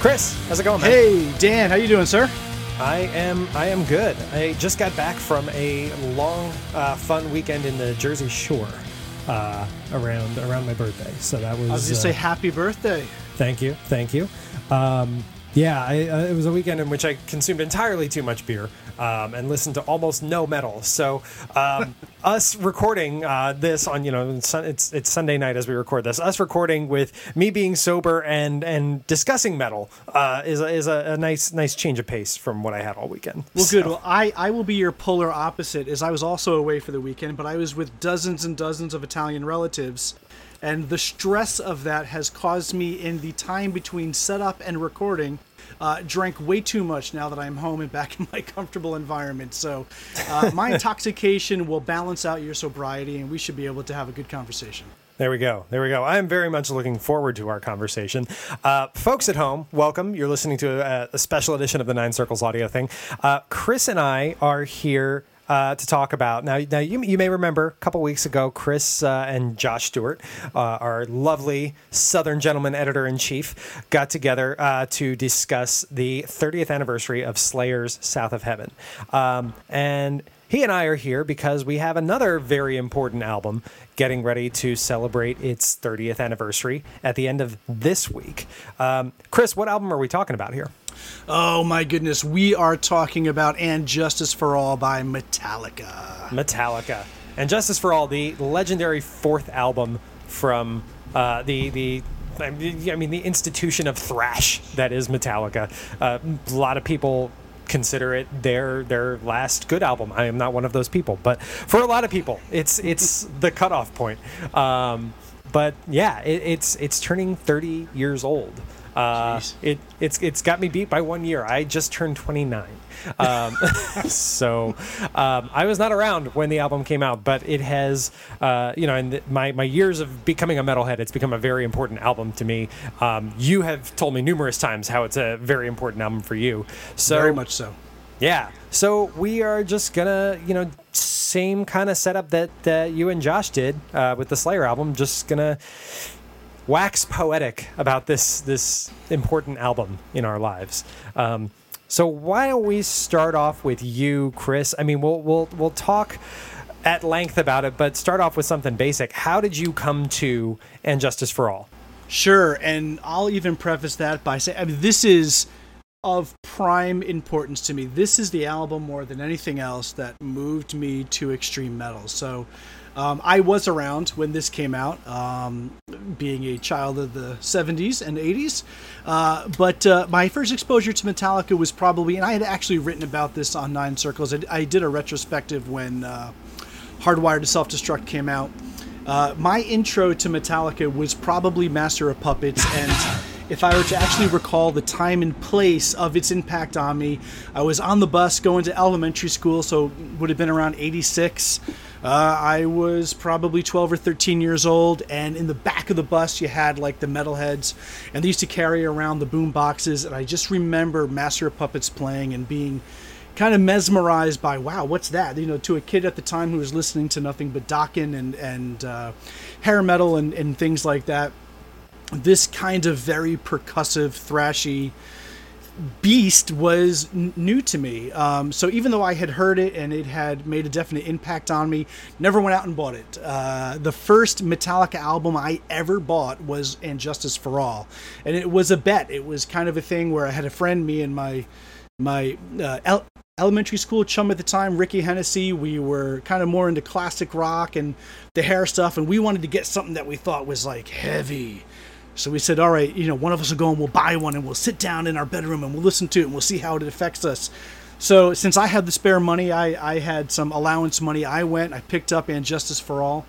Chris, how's it going, man? Hey, Dan, how you doing, sir? I am I am good. I just got back from a long, uh, fun weekend in the Jersey Shore uh, around around my birthday. So that was. I was just uh, say happy birthday. Thank you, thank you. Um, yeah, I, uh, it was a weekend in which I consumed entirely too much beer um, and listened to almost no metal. So, um, us recording uh, this on you know it's it's Sunday night as we record this. Us recording with me being sober and and discussing metal uh, is a, is a, a, nice nice change of pace from what I had all weekend. Well, so. good. Well, I I will be your polar opposite, as I was also away for the weekend, but I was with dozens and dozens of Italian relatives and the stress of that has caused me in the time between setup and recording uh, drank way too much now that I'm home and back in my comfortable environment. So uh, my intoxication will balance out your sobriety, and we should be able to have a good conversation. There we go. There we go. I am very much looking forward to our conversation. Uh, folks at home, welcome. You're listening to a, a, special edition of the Nine Circles audio thing. Uh, Chris and I are here uh, to talk about. Now, now you, you may remember a couple weeks ago, Chris uh, and Josh Stewart, uh, our lovely Southern gentleman editor in chief, got together uh, to discuss the 30th anniversary of Slayer's South of Heaven. Um, and he and I are here because we have another very important album getting ready to celebrate its 30th anniversary at the end of this week. Um, Chris, what album are we talking about here? Oh my goodness, we are talking about And Justice for All by Metallica. Metallica. And Justice for All, the legendary fourth album from uh, the the I mean the institution of thrash that is Metallica. Uh, a lot of people consider it their their last good album. I am not one of those people, but for a lot of people, it's it's the cutoff point. Um, but yeah, it, it's it's turning 30 years old. Uh, it it's it's got me beat by one year. I just turned 29. Um, so um, I was not around when the album came out, but it has, uh, you know, in my, my years of becoming a metalhead, it's become a very important album to me. Um, you have told me numerous times how it's a very important album for you. So very much so. Yeah. So we are just gonna, you know, same kind of setup that that you and Josh did uh, with the Slayer album. Just gonna wax poetic about this this important album in our lives. Um, so why don't we start off with you, Chris? I mean, we'll we'll we'll talk at length about it, but start off with something basic. How did you come to And Justice for All? Sure, and I'll even preface that by saying I mean, this is of prime importance to me. This is the album more than anything else that moved me to extreme metal. So um, I was around when this came out, um, being a child of the 70s and 80s. Uh, but uh, my first exposure to Metallica was probably, and I had actually written about this on Nine Circles. I, I did a retrospective when uh, Hardwired to Self Destruct came out. Uh, my intro to Metallica was probably Master of Puppets, and if I were to actually recall the time and place of its impact on me, I was on the bus going to elementary school, so would have been around 86. Uh, I was probably 12 or 13 years old, and in the back of the bus, you had like the metalheads, and they used to carry around the boom boxes. And I just remember Master of Puppets playing and being kind of mesmerized by, wow, what's that? You know, to a kid at the time who was listening to nothing but Dokken and, and uh, hair metal and, and things like that. This kind of very percussive, thrashy Beast was n- new to me. Um, so even though I had heard it and it had made a definite impact on me, never went out and bought it. Uh, the first Metallica album I ever bought was And Justice for All, and it was a bet. It was kind of a thing where I had a friend, me and my my uh, el- elementary school chum at the time, Ricky Hennessy. We were kind of more into classic rock and the hair stuff, and we wanted to get something that we thought was like heavy so we said, all right, you know, one of us will go and we'll buy one and we'll sit down in our bedroom and we'll listen to it and we'll see how it affects us. So since I had the spare money, I, I had some allowance money. I went, I picked up And Justice for All,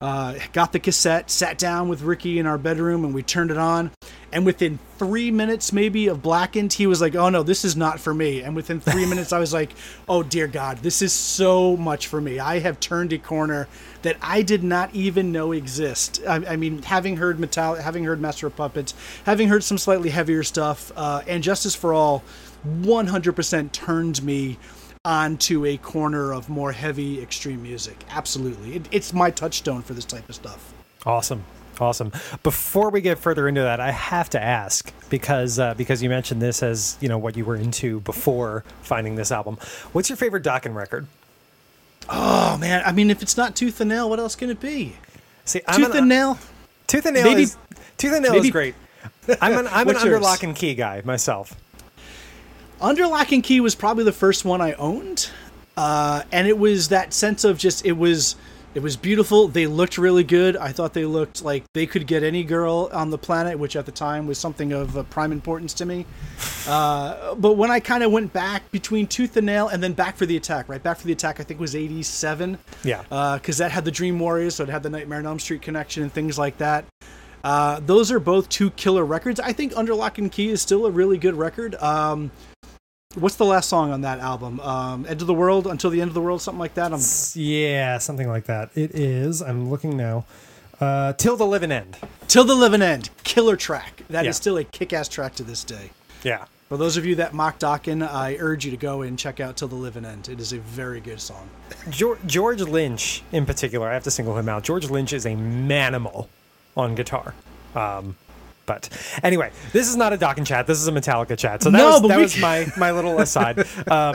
uh, got the cassette, sat down with Ricky in our bedroom, and we turned it on. And within three minutes, maybe of Blackened, he was like, "Oh no, this is not for me." And within three minutes, I was like, "Oh dear God, this is so much for me. I have turned a corner that I did not even know exist." I, I mean, having heard Metal, having heard Master of Puppets, having heard some slightly heavier stuff, uh, and Justice for All, 100% turned me onto a corner of more heavy extreme music. Absolutely. It, it's my touchstone for this type of stuff. Awesome. Awesome. Before we get further into that, I have to ask because uh, because you mentioned this as you know what you were into before finding this album. What's your favorite Dokken record? Oh man, I mean, if it's not Tooth and Nail, what else can it be? See, I'm Tooth an, and Nail. Tooth and Nail maybe- is Tooth and Nail maybe- is great. I'm an I'm an under lock and key guy myself. Under Lock and Key was probably the first one I owned, uh, and it was that sense of just it was it was beautiful. They looked really good. I thought they looked like they could get any girl on the planet, which at the time was something of uh, prime importance to me. Uh, but when I kind of went back between Tooth and Nail and then Back for the Attack, right? Back for the Attack, I think was '87. Yeah. because that had the Dream Warriors, so it had the Nightmare on Elm Street connection and things like that. Uh, those are both two killer records. I think Under Lock and Key is still a really good record. Um, what's the last song on that album? Um, End of the World, Until the End of the World, something like that. I'm, Yeah, something like that. It is. I'm looking now. Uh, Till the Living End. Till the Living End, killer track. That is Yeah. still a kick-ass track to this day. Yeah. For those of you that mock Dokken, I urge you to go and check out Till the Living End. It is a very good song. George, George Lynch, in particular, I have to single him out. George Lynch is a manimal on guitar. Um, but anyway, this is not a Dokken chat. This is a Metallica chat. So that, No, was, that we- was my, my little aside. Um,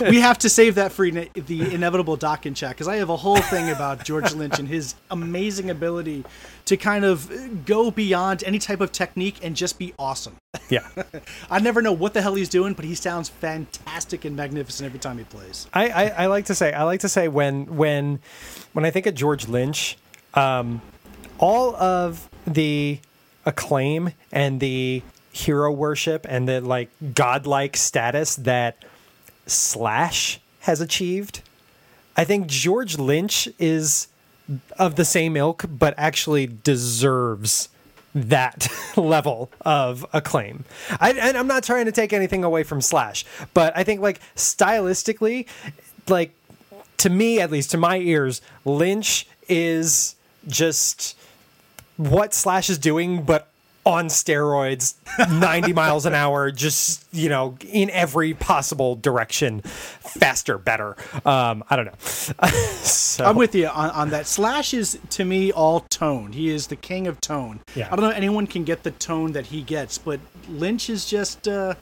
we have to save that for the inevitable Dokken chat because I have a whole thing about George Lynch and his amazing ability to kind of go beyond any type of technique and just be awesome. yeah. I never know what the hell he's doing, but he sounds fantastic and magnificent every time he plays. I, I, I like to say I like to say when when when I think of George Lynch, um, all of the acclaim and the hero worship and the like godlike status that Slash has achieved, I think George Lynch is of the same ilk, but actually deserves that level of acclaim. I, and I'm not trying to take anything away from Slash, but I think like stylistically, like to me at least, to my ears, Lynch is just what Slash is doing, but on steroids, 90 miles an hour, just, you know, in every possible direction, faster, better. Um, I don't know. so, I'm with you on, on that. Slash is to me all tone. He is the king of tone. Yeah. I don't know anyone can get the tone that he gets, but Lynch is just uh,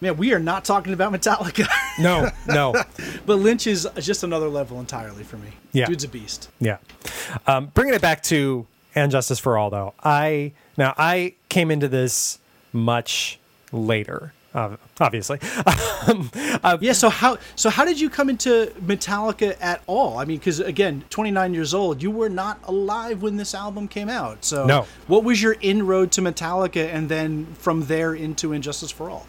man. We are not talking about Metallica, no, no. but Lynch is just another level entirely for me. Yeah. dude's a beast. Yeah. Um, bringing it back to and Justice for All, though, I now I came into this much later, uh, obviously. um, uh, Yeah. So how so how did you come into Metallica at all? I mean, because again, 29 years old, you were not alive when this album came out. So No. What was your inroad to Metallica, and then from there into Injustice for All?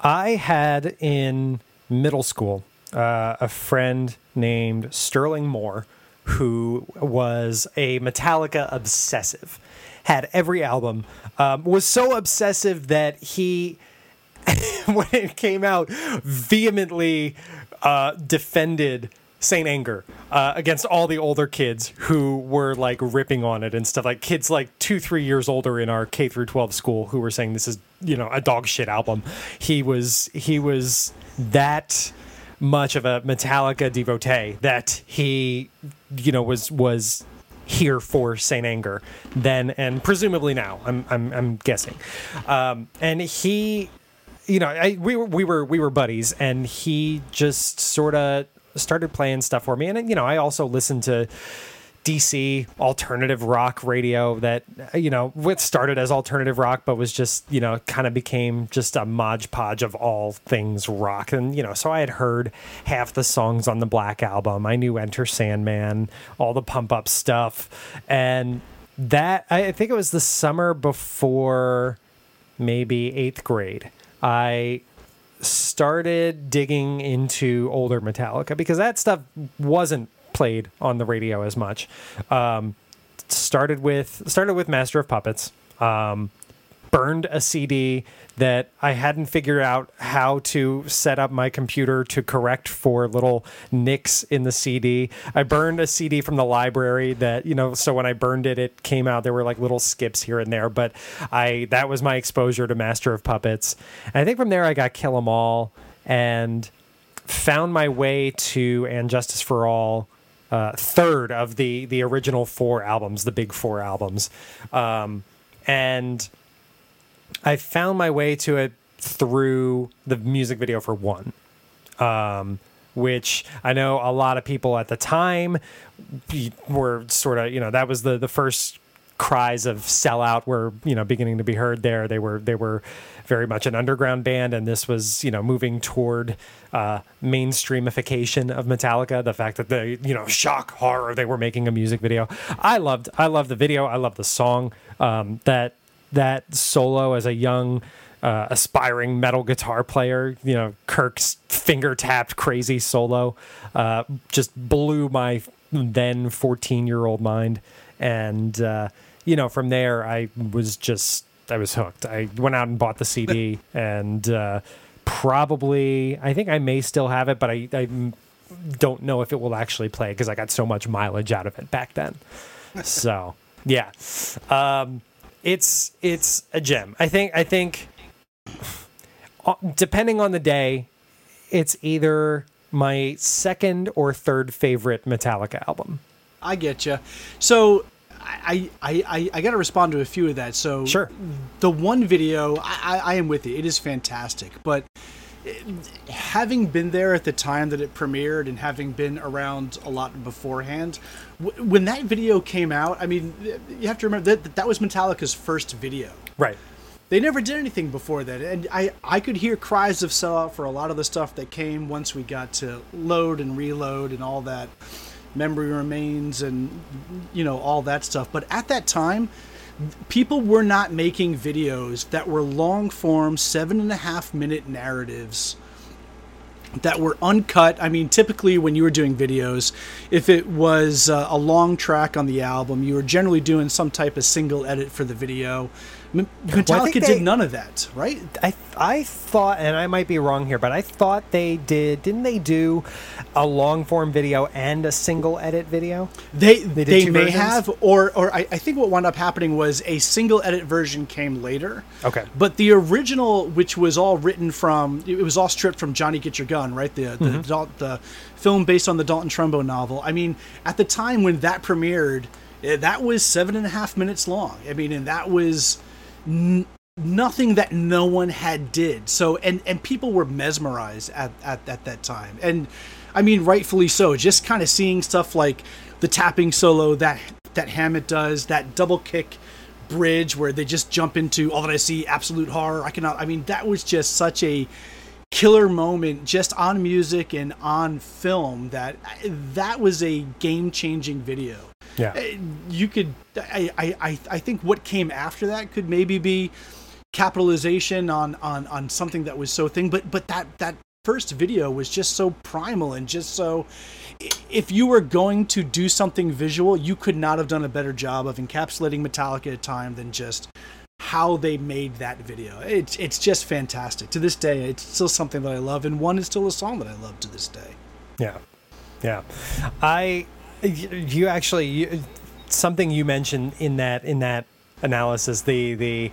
I had in middle school uh, a friend named Sterling Moore who was a Metallica obsessive, had every album, um, was so obsessive that he, when it came out, vehemently uh, defended. Saint Anger uh, against all the older kids who were like ripping on it and stuff like kids like two three years older in our K through 12 school who were saying this is you know a dog shit album. He was he was that much of a Metallica devotee that he you know was was here for Saint Anger then and presumably now I'm I'm, I'm guessing. Um, and he you know, I, we we were we were buddies, and he just sort of started playing stuff for me, and you know, I also listened to DC alternative rock radio that you know what started as alternative rock, but was just you know kind of became just a modge podge of all things rock, and you know, so I had heard half the songs on the Black album. I knew Enter Sandman, all the pump up stuff, and that I think it was the summer before maybe eighth grade. I started digging into older Metallica because that stuff wasn't played on the radio as much. Um, started with started with Master of Puppets. Um, burned a CD that I hadn't figured out how to set up my computer to correct for little nicks in the CD. I burned a CD from the library that, you know, so when I burned it, it came out. There were like little skips here and there, but I, that was my exposure to Master of Puppets. And I think from there I got Kill 'Em All and found my way to And Justice for All uh, third of the the original four albums, the big four albums, um, and I found my way to it through the music video for one, um, which I know a lot of people at the time were sort of you know that was the the first cries of sellout were you know beginning to be heard there. They were they were very much an underground band, and this was you know moving toward uh, mainstreamification of Metallica. The fact that they you know shock horror they were making a music video. I loved I loved the video. I loved the song. Um, that that solo as a young. Uh, aspiring metal guitar player, you know, Kirk's finger tapped crazy solo uh, just blew my then 14 year old mind. And, uh, you know, from there, I was just, I was hooked. I went out and bought the CD and uh, probably, I think I may still have it, but I, I don't know if it will actually play because I got so much mileage out of it back then. so, yeah. Um, it's it's a gem. I think I think uh, depending on the day, it's either my second or third favorite Metallica album. I get you. So I, I, I, I got to respond to a few of that. So sure, the one video I, I, I am with you. It is fantastic, but having been there at the time that it premiered and having been around a lot beforehand, w- when that video came out, I mean, you have to remember that that was Metallica's first video. Right. They never did anything before that, and I I could hear cries of sellout for a lot of the stuff that came once we got to load and reload and all that memory remains and you know all that stuff. But at that time people were not making videos that were long form seven and a half minute narratives that were uncut. I mean typically when you were doing videos if it was uh, a long track on the album you were generally doing some type of single edit for the video Metallica well, they, did none of that, right? I I thought, and I might be wrong here, but I thought they did. Didn't they do a long form video and a single edit video? They they, they may versions? have, or or I, I, think what wound up happening was a single edit version came later. Okay, but the original, which was all written from, it was all stripped from Johnny Get Your Gun, right? The the, mm-hmm. the, the film based on the Dalton Trumbo novel. I mean, at the time when that premiered, eh, that was seven and a half minutes long. I mean, and that was n- nothing that no one had did. So and and people were mesmerized at at, at that time. And I mean rightfully so. Just kind of seeing stuff like the tapping solo that that Hammett does, that double kick bridge where they just jump into all that I see absolute horror. I cannot I mean that was just such a killer moment just on music and on film that that was a game-changing video yeah. Uh, you could, I, I, I think what came after that could maybe be capitalization on, on, on something that was so thing, but, but that, that first video was just so primal and just so, if you were going to do something visual, you could not have done a better job of encapsulating Metallica at a time than just how they made that video. It's it's just fantastic. To this day, it's still something that I love, and one is still a song that I love to this day. Yeah, yeah. I you actually you, something you mentioned in that in that analysis the the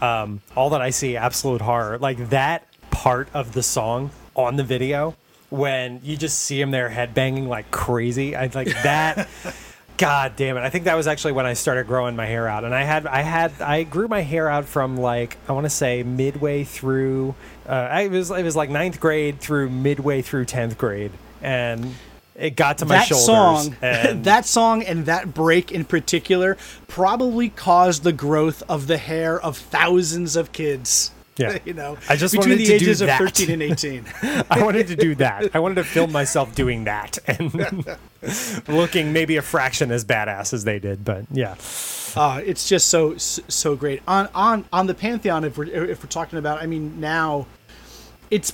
um, all that I see absolute horror like that part of the song on the video when you just see him there headbanging like crazy I like that God damn it! I think that was actually when I started growing my hair out, and I had I had I grew my hair out from like I want to say midway through. Uh, it was it was like ninth grade through midway through tenth grade, and it got to my that shoulders. Song, and... that song and that break in particular probably caused the growth of the hair of thousands of kids. Yeah, you know, I just between the ages of thirteen and eighteen. I wanted to do that. I wanted to film myself doing that and looking maybe a fraction as badass as they did. But yeah, uh, it's just so so great on on on the pantheon. If we're if we're talking about, I mean, now it's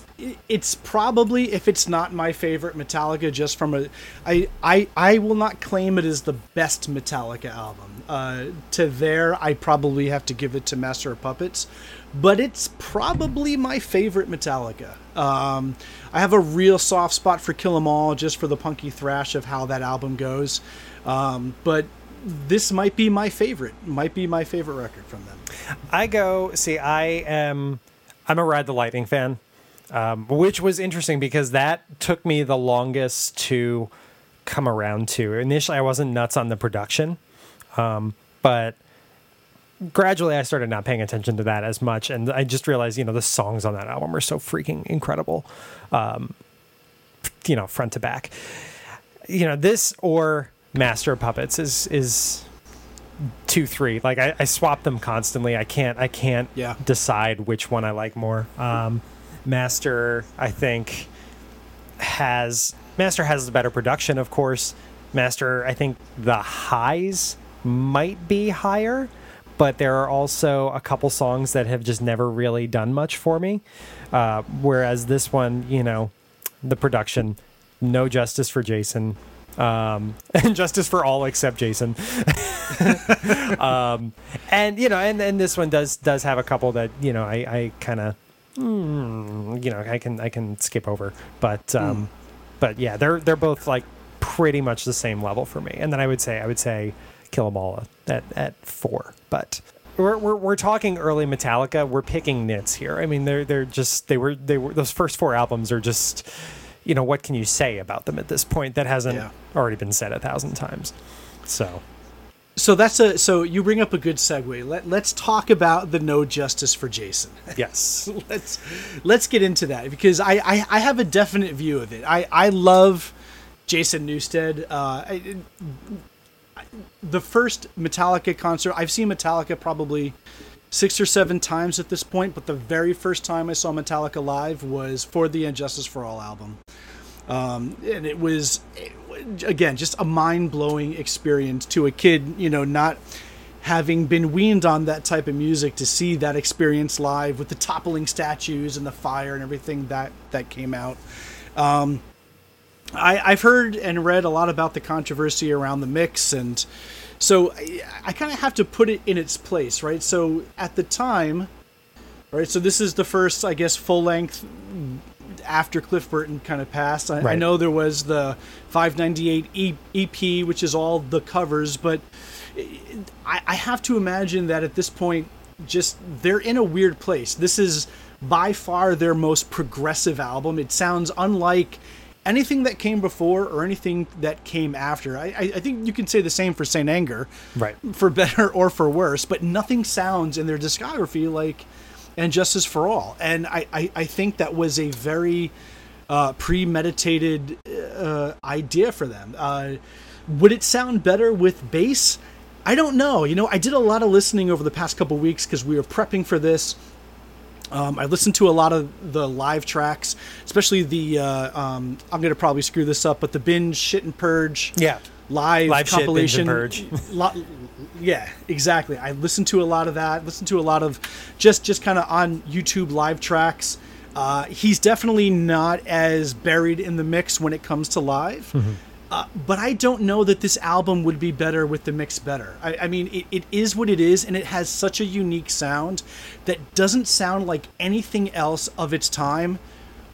it's probably if it's not my favorite Metallica, just from a I I I will not claim it is the best Metallica album. Uh, to there, I probably have to give it to Master of Puppets, but it's probably my favorite Metallica. Um, I have a real soft spot for Kill 'Em All, just for the punky thrash of how that album goes. Um, but this might be my favorite. Might be my favorite record from them. I go see. I am. I'm a Ride the Lightning fan um, which was interesting because that took me the longest to come around to. Initially, I wasn't nuts on the production, um, but gradually I started not paying attention to that as much, and I just realized, you know, the songs on that album are so freaking incredible, um, you know, front to back. You know, this or Master of Puppets is is two three. Like I, I swap them constantly. I can't I can't Yeah. decide which one I like more. Um, Master, I think, has Master has the better production, of course. Master, I think the highs might be higher, but there are also a couple songs that have just never really done much for me. Uh, whereas this one, you know, the production, no justice for Jason, um, and justice for all except Jason. um, and you know, and, and this one does does have a couple that you know I, I kind of mm, you know I can I can skip over, but um, but yeah, they're they're both like pretty much the same level for me. And then I would say I would say Kill 'Em All at at four, but. We're, we're, we're talking early Metallica. We're picking nits here. I mean, they're they're just they were they were those first four albums are just, you know, what can you say about them at this point that hasn't Yeah. already been said a thousand times? So So that's a so you bring up a good segue. Let let's talk about the no justice for Jason. yes, let's let's get into that because I, I I have a definite view of it. I I love Jason Newsted. Uh, I, the first Metallica concert I've seen Metallica probably six or seven times at this point, but the very first time I saw Metallica live was for the Injustice for All album, um, and it was again just a mind blowing experience to a kid. You know, not having been weaned on that type of music to see that experience live with the toppling statues and the fire and everything that that came out. Um, I, I've heard and read a lot about the controversy around the mix, and so I, I kind of have to put it in its place, right? So at the time, right? So this is the first, I guess, full length after Cliff Burton kind of passed. I, I know there was the 598 E- EP, which is all the covers, but I, I have to imagine that at this point, just they're in a weird place. This is by far their most progressive album. It sounds unlike anything that came before or anything that came after. I, I, think you can say the same for Saint Anger, right. for better or for worse, but nothing sounds in their discography like And Justice for All. And I, I, I think that was a very uh, premeditated uh, idea for them. Uh, would it sound better with bass? I don't know. You know, I did a lot of listening over the past couple weeks because we were prepping for this. Um, I listened to a lot of the live tracks, especially the. Uh, um, I'm gonna probably screw this up, but the binge shit and purge Yeah. live, Live shit, binge, and compilation. purge. Yeah, exactly. I listened to a lot of that. Listened to a lot of just just kind of on YouTube live tracks. Uh, he's definitely not as buried in the mix when it comes to live. Uh, but I don't know that this album would be better with the mix better. I, I mean, it, it is what it is, and it has such a unique sound that doesn't sound like anything else of its time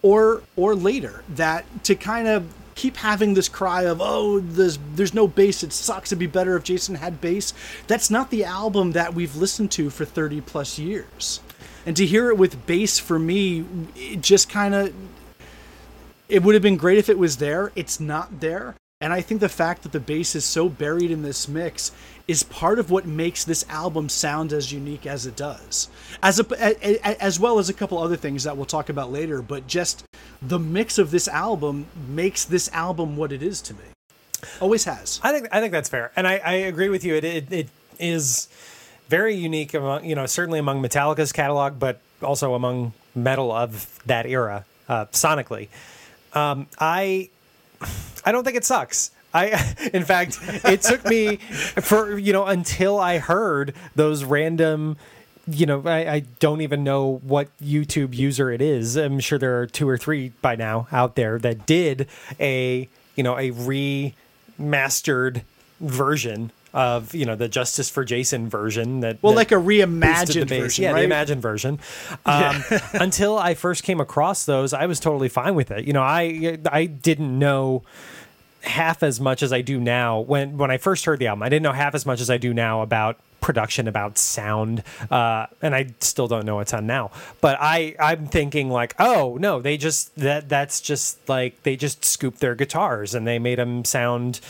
or or later. That to kind of keep having this cry of oh there's there's no bass it sucks it'd be better if jason had bass that's not the album that we've listened to for 30 plus years and to hear it with bass for me it just kind of it would have been great if it was there it's not there and i think the fact that the bass is so buried in this mix is part of what makes this album sound as unique as it does as a, as well as a couple other things that we'll talk about later but just the mix of this album makes this album what it is to me always has I think I think that's fair, and I, I agree with you. It, it it is very unique among you know certainly among Metallica's catalog, but also among metal of that era uh, sonically. Um, I I don't think it sucks. I, in fact, it took me for you know until I heard those random. You know, I, I don't even know what YouTube user it is. I'm sure there are two or three by now out there that did a you know a remastered version of you know the Justice for Jason version that well that like a reimagined version yeah, right the imagined version. Um, until I first came across those, I was totally fine with it. You know, I I didn't know half as much as I do now when when I first heard the album. I didn't know half as much as I do now about production about sound uh, and i still don't know what's on now but i i'm thinking like oh no they just that that's just like they just scooped their guitars and they made them sound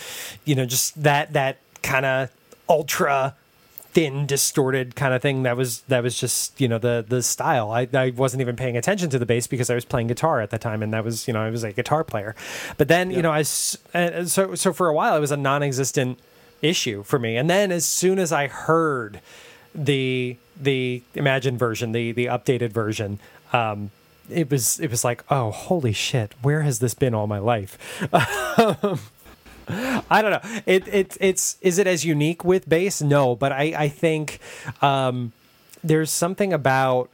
you know just that that kind of ultra thin distorted kind of thing that was that was just you know the the style. I, I wasn't even paying attention to the bass because i was playing guitar at the time and that was you know i was a guitar player. But then you know i uh, so so for a while it was a non-existent issue for me. And then as soon as i heard the the Imagine version the the updated version um it was it was like oh holy shit where has this been all my life I don't know. It it it's is it as unique with bass? No, but I I think um, there's something about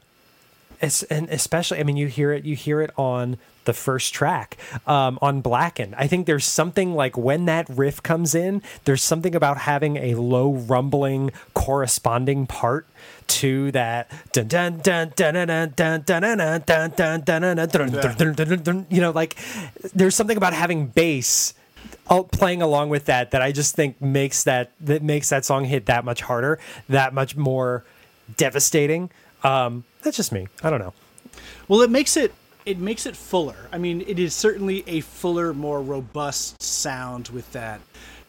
and especially I mean you hear it you hear it on the first track um, on Blackened. I think there's something like when that riff comes in, there's something about having a low rumbling corresponding part to that you know like there's something about having bass playing along with that that I just think makes that that makes that song hit that much harder, that much more devastating. Um, that's just me. I don't know. Well, it makes it it makes it fuller. I mean, it is certainly a fuller, more robust sound with that.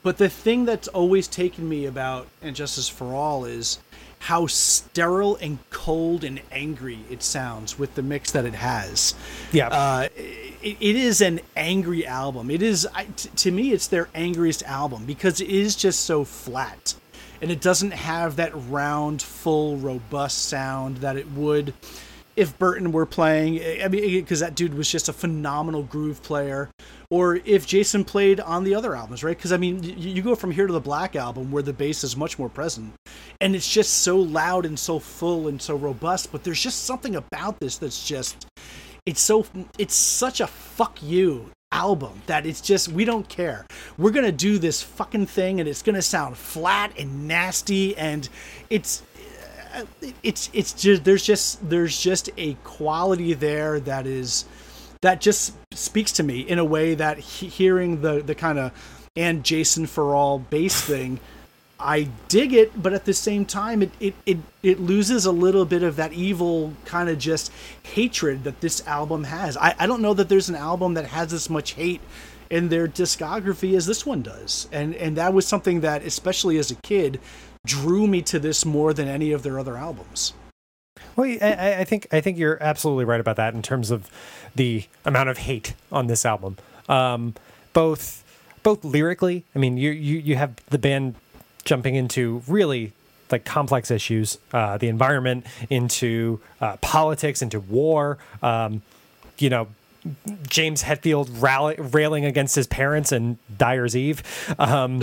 But the thing that's always taken me about And Justice for All is how sterile and cold and angry it sounds with the mix that it has. Yeah. Uh, it, it is an angry album. It is, I- t- to me, it's their angriest album because it is just so flat. And it doesn't have that round, full, robust sound that it would if Burton were playing. I mean, because that dude was just a phenomenal groove player. Or if Jason played on the other albums, right? Because I mean, y- you go from here to the Black album where the bass is much more present, and it's just so loud and so full and so robust. But there's just something about this that's just it's so it's such a fuck you album that it's just we don't care we're gonna do this fucking thing and it's gonna sound flat and nasty and it's uh, it's it's just there's just there's just a quality there that is that just speaks to me in a way that he, hearing the the kind of and Jason for all bass thing I dig it, but at the same time, it, it, it, it loses a little bit of that evil kind of just hatred that this album has. I, I don't know that there's an album that has as much hate in their discography as this one does. And, and that was something that, especially as a kid, drew me to this more than any of their other albums. Well, I- I, think I think you're absolutely right about that in terms of the amount of hate on this album. Um, both both lyrically, I mean, you you you have the band jumping into really like complex issues, uh, the environment, into uh, politics, into war. Um, you know, James Hetfield rally, railing against his parents and Dyer's Eve. Um,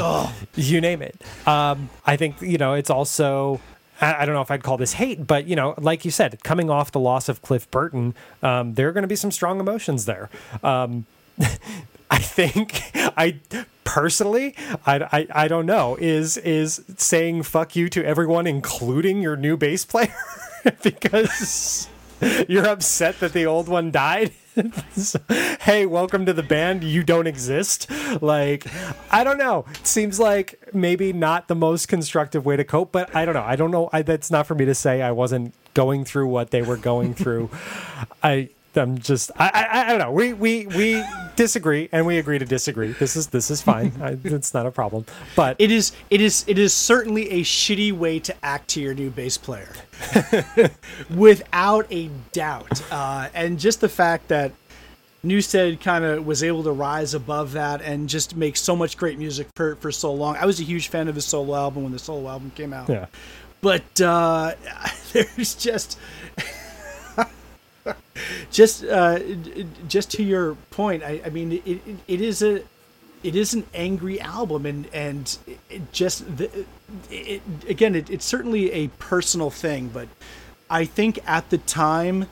You name it. Um, I think you know it's also. I I don't know if I'd call this hate, but you know, like you said, coming off the loss of Cliff Burton, um, there are going to be some strong emotions there. Um, I think I personally, I, I, I don't know, is is saying fuck you to everyone, including your new bass player, because you're upset that the old one died. Hey, welcome to the band. You don't exist. Like, I don't know. It seems like maybe not the most constructive way to cope, but I don't know. I don't know. I, that's not for me to say. I wasn't going through what they were going through. I. I'm just I, I I don't know. We we we disagree and we agree to disagree. This is this is fine. I, it's not a problem. But It is it is it is certainly a shitty way to act to your new bass player, without a doubt. Uh, and just the fact that Newsted kind of was able to rise above that and just make so much great music for for so long. I was a huge fan of his solo album when the solo album came out. yeah. But uh, there's just just uh, just to your point. I, I mean, it, it, it is a it is an angry album, and and it just the, it, again, it, it's certainly a personal thing, but I think at the time.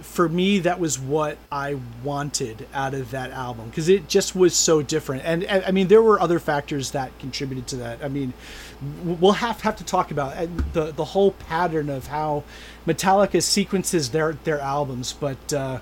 For me, that was what I wanted out of that album because it just was so different. And I mean, there were other factors that contributed to that. I mean, we'll have have to talk about uh, the the whole pattern of how Metallica sequences their their albums, but uh,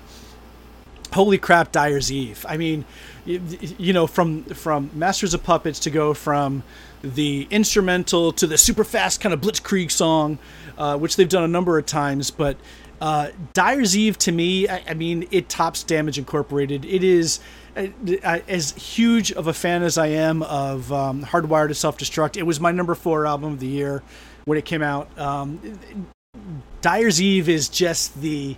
holy crap, Dyer's Eve. I mean, you, you know, from from Masters of Puppets to go from the instrumental to the super fast kind of blitzkrieg song, uh, which they've done a number of times, but. Uh, Dyer's Eve to me, I, I mean, it tops Damage Incorporated. It is as huge of a fan as I am of um, Hardwired to Self Destruct. It was my number four album of the year when it came out. Um, Dyer's Eve is just the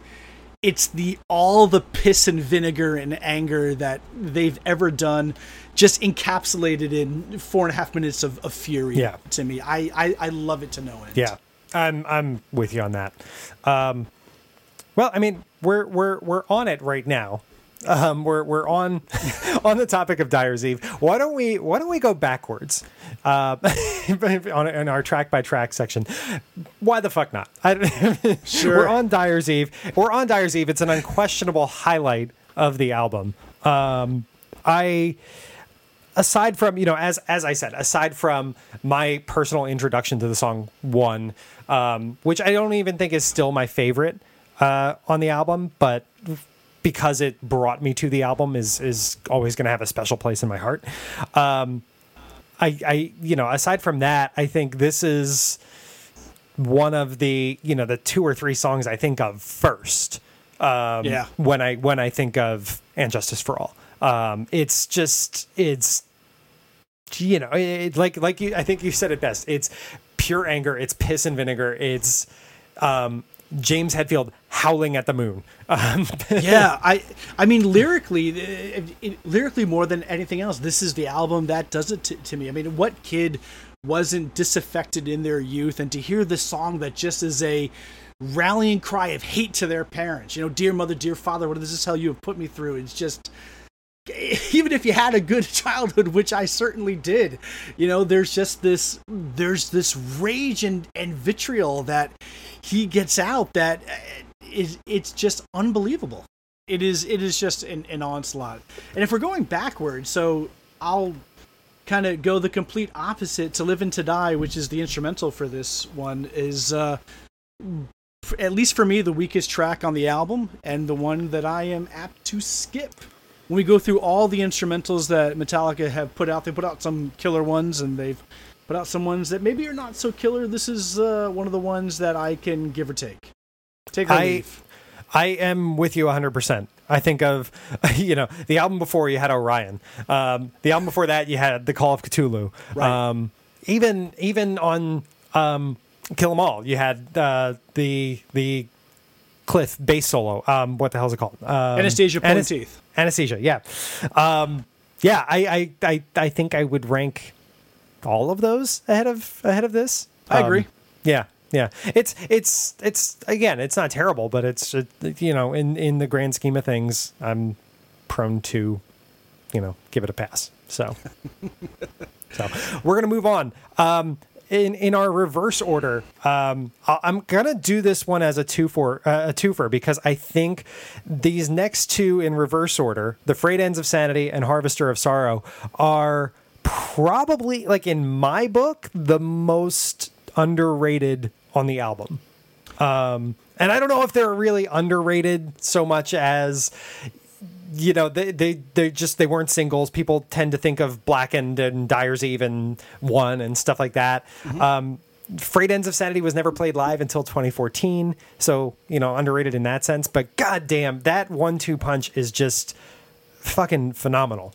it's the all the piss and vinegar and anger that they've ever done just encapsulated in four and a half minutes of, of fury Yeah. to me I, I i love it to no end Yeah, I'm I'm with you on that. Um, well, I mean, we're we're we're on it right now. Um, we're we're on on the topic of Dyer's Eve. Why don't we why don't we go backwards uh, on in our track by track section? Why the fuck not? I, Sure. We're on Dyer's Eve. We're on Dyer's Eve. It's an unquestionable highlight of the album. Um, I aside from you know as as I said, aside from my personal introduction to the song "One," um, which I don't even think is still my favorite uh, on the album, but because it brought me to the album is is always going to have a special place in my heart. Um, I I you know aside from that, I think this is one of the you know the two or three songs I think of first um, Yeah. when I when I think of and Justice for All. Um, it's just it's you know it, like like you I think you said it best. It's pure anger. It's piss and vinegar. It's um, James Hetfield howling at the moon. Um, yeah i i mean lyrically it, it- lyrically more than anything else this is the album that does it to, to me. I mean what kid wasn't disaffected in their youth? And to hear this song that just is a rallying cry of hate to their parents you know dear mother dear father what is this hell you? have put me through. It's just even if you had a good childhood which i certainly did you know there's just this there's this rage and and vitriol that he gets out that uh, it's just unbelievable. It is it is just an, an onslaught. And if we're going backwards so i'll kind of go the complete opposite. To live and to die which is the instrumental for this one is uh at least for me the weakest track on the album and the one that i am apt to skip when we go through all the instrumentals that metallica have put out they put out some killer ones and they've put out some ones that maybe are not so killer this is uh, one of the ones that i can give or take take or I leave I am with you 100%. I think of, you know, the album before you had Orion. Um, the album before that you had The Call of Ktulu. Right. Um, even even on um, Kill 'Em All, you had uh, the the Cliff bass solo. Um, what the hell is it called? Um, Anastasia Pulling Anas- Teeth. Anesthesia, yeah. Um, yeah, I, I, I, I think I would rank all of those ahead of ahead of this. I Um, agree. yeah, yeah. It's it's it's again, it's not terrible, but it's uh, you know, in in the grand scheme of things, I'm prone to, you know, give it a pass. So, so we're gonna move on. Um, in in our reverse order, um, I- I'm gonna do this one as a two for uh, a twofer because I think these next two in reverse order, the Frayed Ends of Sanity and Harvester of Sorrow, are probably like in my book the most underrated on the album. Um, and I don't know if they're really underrated so much as you know they they they just they weren't singles. People tend to think of Blackened and Dyer's Eve and One and stuff like that. Um, Frayed Ends of Sanity was never played live until 2014, so you know underrated in that sense. But goddamn, that one-two punch is just fucking phenomenal.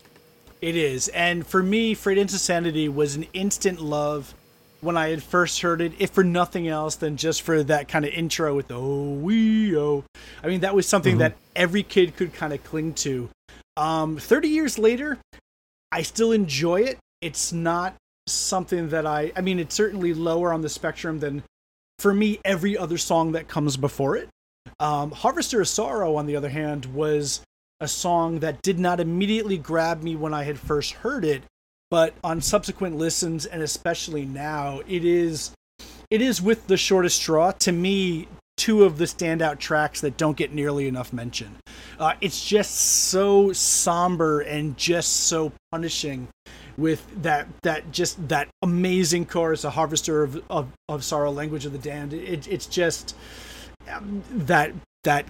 It is. And for me, Frayed Ends of Sanity was an instant love when I had first heard it, if for nothing else than just for that kind of intro with the oh wee oh. I mean, that was something that every kid could kind of cling to. Um, 30 years later, I still enjoy it. It's not something that I, I mean, it's certainly lower on the spectrum than, for me, every other song that comes before it. Um, Harvester of Sorrow, on the other hand, was a song that did not immediately grab me when I had first heard it, but on subsequent listens and especially now, it is it is with the shortest straw to me two of the standout tracks that don't get nearly enough mention. Uh, it's just so somber and just so punishing with that that just that amazing chorus, a harvester of, of, of sorrow, language of the damned. It, it's just um, that that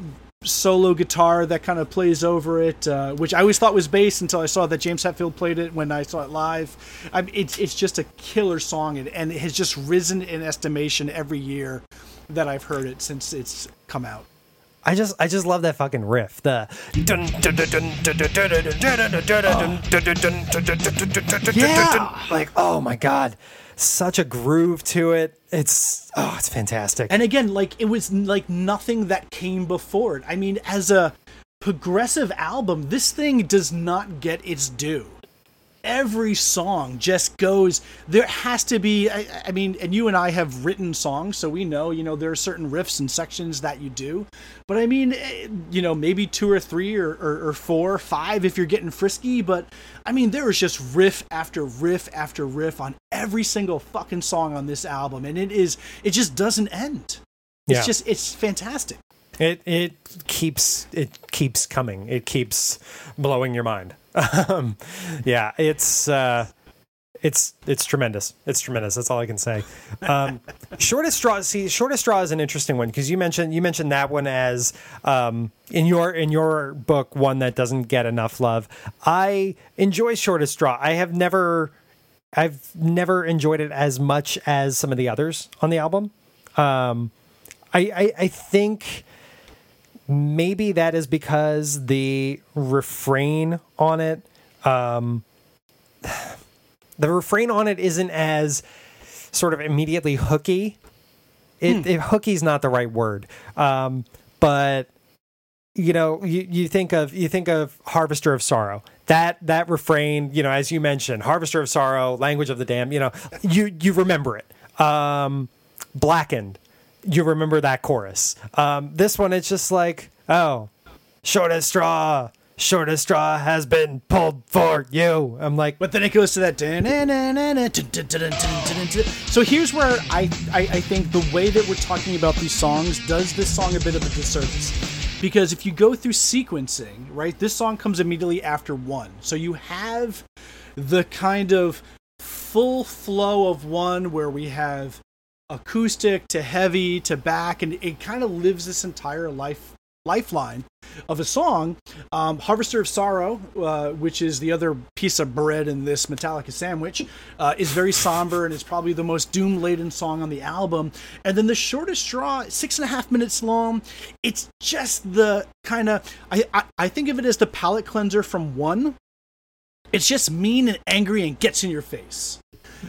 solo guitar that kind of plays over it, uh, which I always thought was bass until I saw that James Hetfield played it when I saw it live. I mean, it's it's just a killer song, and, and it has just risen in estimation every year that I've heard it since it's come out. I just I just love that fucking riff. The Yeah. like oh my god, such a groove to it. It's oh it's fantastic. And again, like it was like nothing that came before it. I mean, as a progressive album, this thing does not get its due. Every song just goes. There has to be. I, I mean, and you and I have written songs, so we know. You know, there are certain riffs and sections that you do. But I mean, eh, you know, maybe two or three or, or, or four, five if you're getting frisky. But I mean, there is just riff after riff after riff on every single fucking song on this album, and it is. It just doesn't end. It's Yeah. just. It's fantastic. It it keeps it keeps coming. It keeps blowing your mind. Um, yeah, it's uh, it's it's tremendous. It's tremendous. That's all I can say. Um, shortest straw. See, shortest straw is an interesting one because you mentioned you mentioned that one as um, in your in your book one that doesn't get enough love. I enjoy shortest straw. I have never I've never enjoyed it as much as some of the others on the album. Um, I, I I think maybe that is because the refrain on it um the refrain on it isn't as sort of immediately hooky. It, it hooky's not the right word. Um but you know you, you think of you think of harvester of sorrow. That that refrain you know as you mentioned harvester of sorrow language of the damned you know you you remember it. Um blackened you remember that chorus um this one it's just like oh shortest straw shortest straw has been pulled for you i'm like But then it goes to that. So here's where I, I, I think the way that we're talking about these songs does this song a bit of a disservice. Because if you go through sequencing, right, this song comes immediately after one. So you have the kind of full flow of one where we have acoustic to heavy to back, and it kind of lives this entire life lifeline of a song. Um, Harvester of Sorrow, uh, which is the other piece of bread in this Metallica sandwich, uh, is very somber and is probably the most doom laden song on the album. And then the shortest straw, six and a half minutes long. It's just the kind of I, I I think of it as the palate cleanser from one. It's just mean and angry and gets in your face.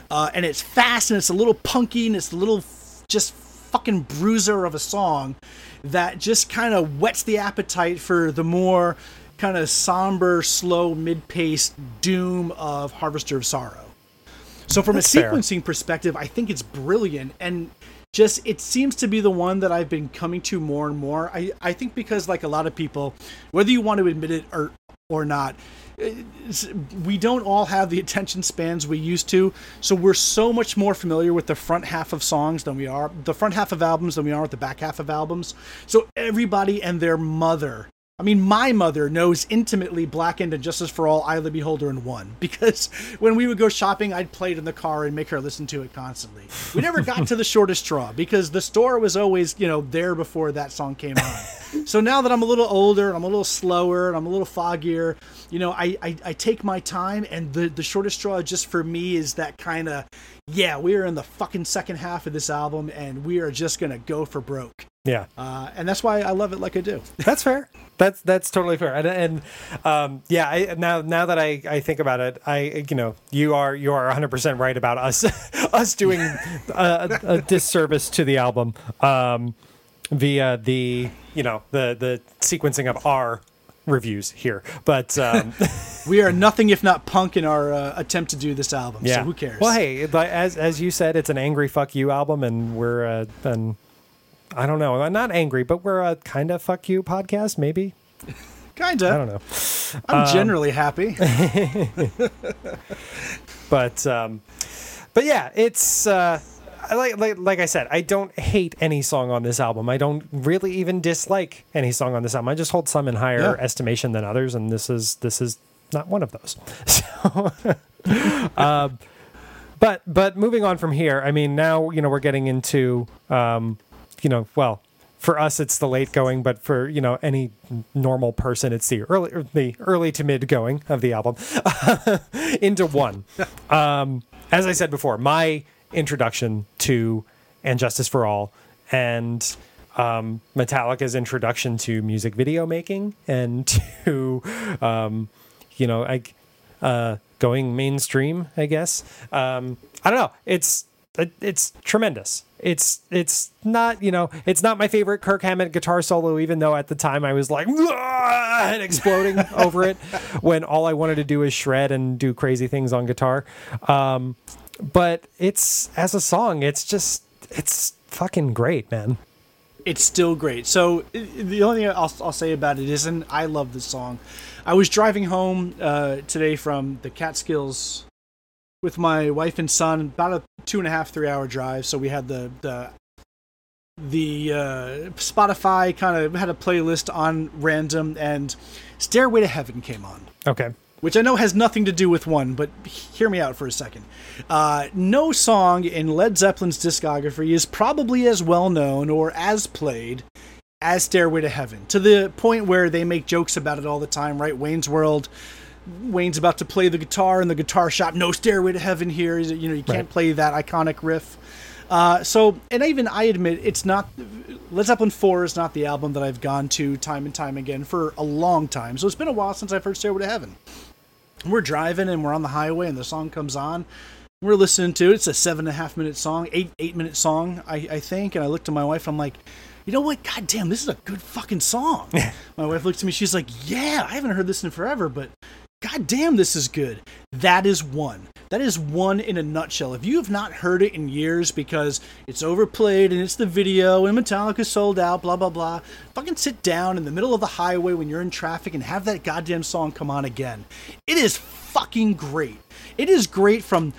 Uh, and it's fast and it's a little punky and it's a little f- just fucking bruiser of a song that just kind of whets the appetite for the more kind of somber, slow, mid-paced doom of Harvester of Sorrow. So from That's a fair. sequencing perspective, I think it's brilliant and just it seems to be the one that I've been coming to more and more. I I think because like a lot of people, whether you want to admit it or or not, we don't all have the attention spans we used to. So we're so much more familiar with the front half of songs than we are the front half of albums than we are with the back half of albums. So everybody and their mother I mean, my mother knows intimately Blackened and Justice for All, I the Beholder, and One because when we would go shopping, I'd play it in the car and make her listen to it constantly. We never got to the shortest straw because the store was always, you know, there before that song came on. so now that I'm a little older and I'm a little slower and I'm a little foggier, you know, I, I, I take my time and the, the shortest straw just for me is that kind of, yeah, we are in the fucking second half of this album and we are just going to go for broke. Yeah Uh, and that's why I love it like I do. That's fair. That's that's totally fair. And, and um, yeah, I, now now that I, I think about it, I you know you are you are 100 percent right about us us doing a, a disservice to the album um, via the you know the the sequencing of our reviews here. But um, We are nothing if not punk in our uh, attempt to do this album. yeah, So who cares? Well, hey, as as you said, it's an angry fuck you album, and we're uh, an I don't know, I'm not angry, but we're a kind of fuck you podcast, maybe. Kinda. I don't know. I'm Um, generally happy. but um but yeah it's uh like, like like I said, I don't hate any song on this album. I don't really even dislike any song on this album. I just hold some in higher Yeah. estimation than others, and this is this is not one of those. So, um, but but moving on from here, I mean, now you know we're getting into um, you know well for us it's the late going, but for you know any normal person it's the early the early to mid going of the album into one. Um, as I said before, my introduction to and Justice for All and um, Metallica's introduction to music video making and to um, you know like uh, going mainstream, I guess. Um, I don't know. It's it, it's tremendous. It's it's not you know it's not my favorite Kirk Hammett guitar solo, even though at the time I was like and exploding over it when all I wanted to do is shred and do crazy things on guitar. Um, but it's as a song, it's just it's fucking great, man. It's still great. So the only thing I'll, I'll say about it is, and I love this song. I was driving home uh, today from the Catskills with my wife and son, about a two and a half, three hour drive. So we had the the the uh, Spotify kind of had a playlist on random, and Stairway to Heaven came on Okay. which I know has nothing to do with one, but hear me out for a second. Uh, no song in Led Zeppelin's discography is probably as well known or as played as Stairway to Heaven, to the point where they make jokes about it all the time, right? Wayne's World. Wayne's about to play the guitar in the guitar shop. No Stairway to Heaven here. You know, you can't Right. play that iconic riff. Uh, so, and even I admit it's not. Led Zeppelin 4 is not the album that I've gone to time and time again for a long time. So it's been a while since I've heard Stairway to Heaven we're driving and we're on the highway and the song comes on we're listening to it it's a seven and a half minute song eight eight minute song i, I think and i looked to my wife i'm like you know what god damn this is a good fucking song my wife looks at me she's like yeah i haven't heard this in forever but god damn this is good. That is one. That is one in a nutshell. If you have not heard it in years because it's overplayed and it's the video and metallica sold out blah blah blah fucking sit down in the middle of the highway when you're in traffic and have that goddamn song come on again. It is fucking great. It is great from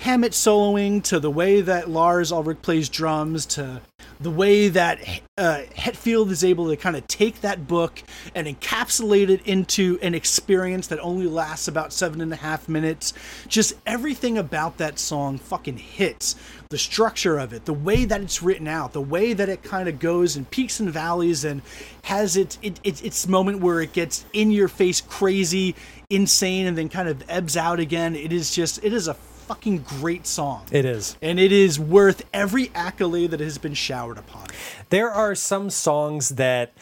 Hammett soloing to the way that Lars Ulrich plays drums to the way that uh, Hetfield is able to kind of take that book and encapsulate it into an experience that only lasts about seven and a half minutes. Just everything about that song fucking hits. The structure of it, the way that it's written out, the way that it kind of goes in peaks and valleys and has its it, it, its moment where it gets in your face crazy, insane, and then kind of ebbs out again. It is just it is a fucking great song. It is. and it is worth every accolade that has been showered upon it. there are some songs that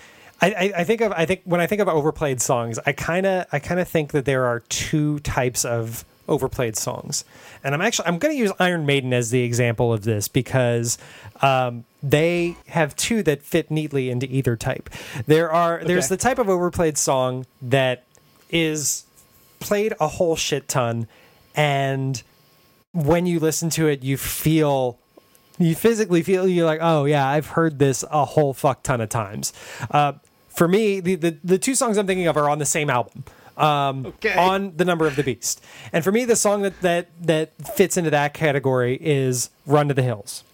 I, I, I think of I think when I think of overplayed songs, I kinda I kinda think that there are two types of overplayed songs. And I'm actually I'm gonna use Iron Maiden as the example of this because um, they have two that fit neatly into either type. There are there's Okay. the type of overplayed song that is played a whole shit ton and when you listen to it you feel you physically feel you're like oh yeah i've heard this a whole fuck ton of times uh, for me the, the the two songs i'm thinking of are on the same album um, Okay. on the number of the beast and for me the song that that that fits into that category is run to the hills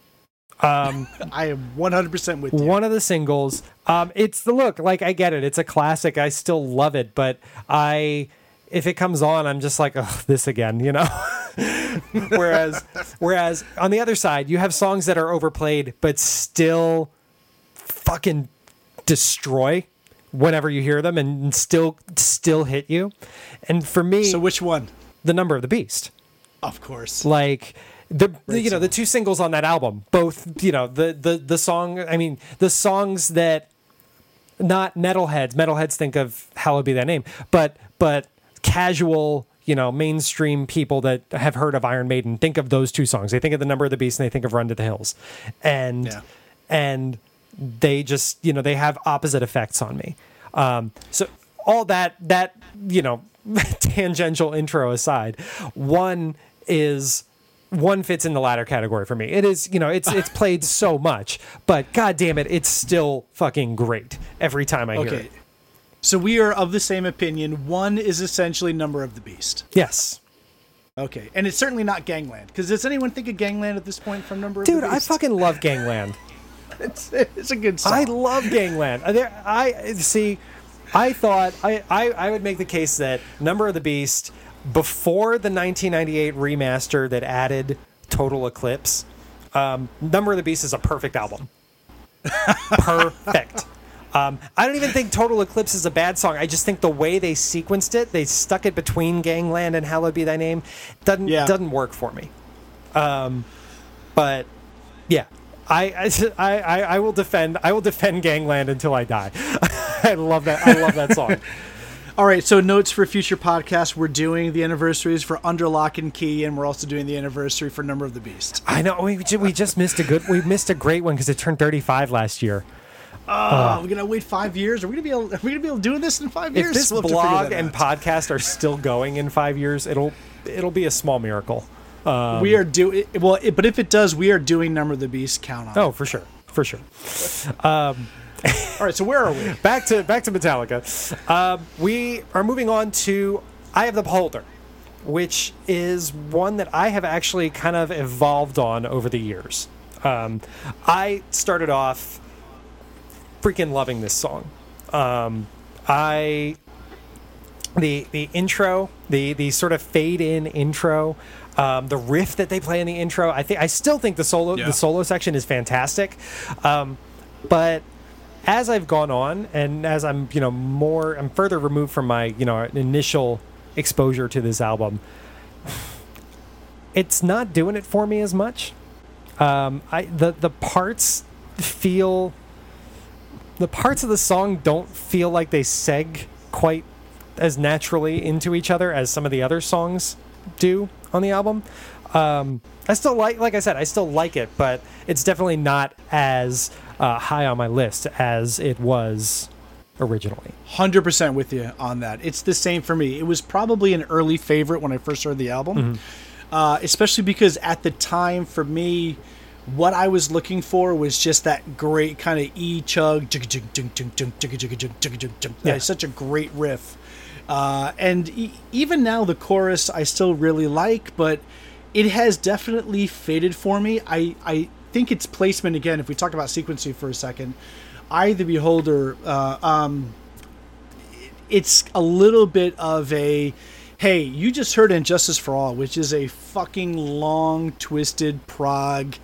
I am 100% with you. one of the singles. Um, it's the look. Like I get it. It's a classic. I still love it, but I, if it comes on, I'm just like, oh, this again, you know. whereas, whereas on the other side, you have songs that are overplayed, but still, fucking destroy whenever you hear them, and still, still hit you. And for me, So which one? the number of the beast Of course. like the, the you know the two singles on that album both you know the the the song i mean the songs that not metalheads metalheads think of hallowed be thy name but but casual you know mainstream people that have heard of iron maiden think of those two songs. They think of the number of the beast and they think of run to the hills. And Yeah. and they just you know they have opposite effects on me. Um so all that that you know tangential intro aside one is one fits in the latter category for me. It is you know it's it's played so much but god damn it it's still fucking great every time i hear it So we are of the same opinion. One is essentially Number of the Beast. yes Okay. And it's certainly not Gangland. Because does anyone think of Gangland at this point from Number of dude the i fucking love gangland It's, it's a good song. I love Gangland. There, I see. I thought I, I I would make the case that Number of the Beast before the 1998 remaster that added Total Eclipse. Um, Number of the Beast is a perfect album. perfect. Um, I don't even think Total Eclipse is a bad song. I just think the way they sequenced it, they stuck it between Gangland and Hallowed Be Thy Name, doesn't Yeah. doesn't work for me. Um, but yeah, I, I I I will defend I will defend Gangland until I die. I love that. I love that song. All right, so notes for future podcasts. We're doing the anniversaries for Under Lock and Key, and we're also doing the anniversary for Number of the Beast. I know we we just missed a good we missed a great one because it turned 35 last year. Oh, we're gonna wait five years. Are we gonna be able? Are we gonna be able to do this in five years? If this We'll have to figure blog and podcast are still going in five years, it'll it'll be a small miracle. we are doing well, it, but if it does, we are doing Number of the Beast. Count on. it. Oh, for sure, for sure. All right, so where are we? Back to back to Metallica. Um, we are moving on to "Eye of the Beholder," which is one that I have actually kind of evolved on over the years. Um, I started off freaking loving this song. Um, I the the intro, the the sort of fade in intro, um, the riff that they play in the intro. I think I still think the solo Yeah. the solo section is fantastic, um, but as I've gone on and as I'm you know more I'm further removed from my you know initial exposure to this album, it's not doing it for me as much. Um, I the the parts feel the parts of the song don't feel like they seg quite as naturally into each other as some of the other songs do on the album. Um, I still like, like I said, I still like it, but it's definitely not as uh, high on my list as it was originally. Hundred percent with you on that. It's the same for me. It was probably an early favorite when I first heard the album, uh, especially because at the time for me, what I was looking for was just that great kind of E chug. Yeah, such a great riff. Uh, and e- even now, the chorus I still really like, but it has definitely faded for me. I, I think its placement, again, if we talk about sequencing for a second, I, the Beholder, uh, um, it's a little bit of a hey, you just heard Injustice for All, which is a fucking long, twisted prog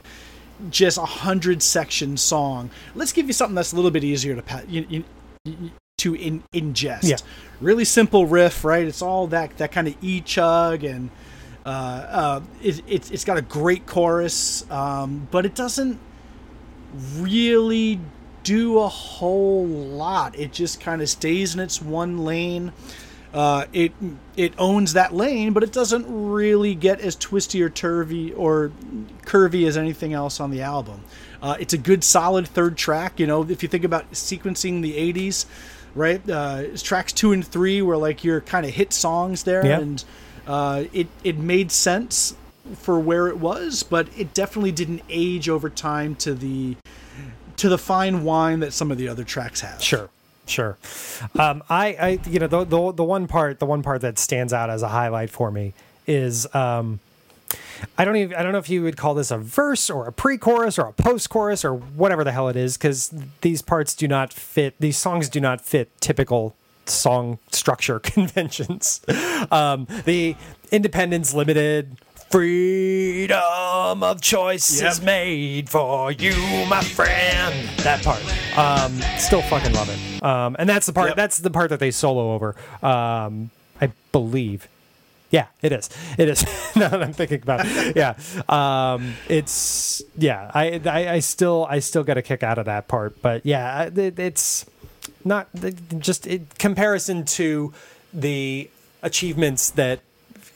just a hundred section song. Let's give you something that's a little bit easier to pa- you, you, to in, ingest. Yeah. Really simple riff, right? It's all that that kind of e chug and. Uh, uh, it, it's it's got a great chorus, um, but it doesn't really do a whole lot. It just kind of stays in its one lane. Uh, it it owns that lane, but it doesn't really get as twisty or turvy or curvy as anything else on the album. Uh, it's a good, solid third track. You know, if you think about sequencing the '80s, right? Uh, tracks two and three were like your kind of hit songs there, Yeah. and uh, it it made sense for where it was, but it definitely didn't age over time to the to the fine wine that some of the other tracks have. Sure, sure. Um, I, I, you know, the, the the one part, the one part that stands out as a highlight for me is, um, I don't even, I don't know if you would call this a verse or a pre-chorus or a post-chorus or whatever the hell it is, because these parts do not fit. These songs do not fit typical song structure conventions. Um, the Independence Limited. Freedom of choice Yep. is made for you, my friend. That part. Um, still fucking love it. Um, and that's the part. Yep. That's the part that they solo over. Um, I believe. Yeah, it is. It is. now that I'm thinking about it. Yeah. Um, it's yeah. I, I I still I still get a kick out of that part. But yeah, it, it's not just in comparison to the achievements that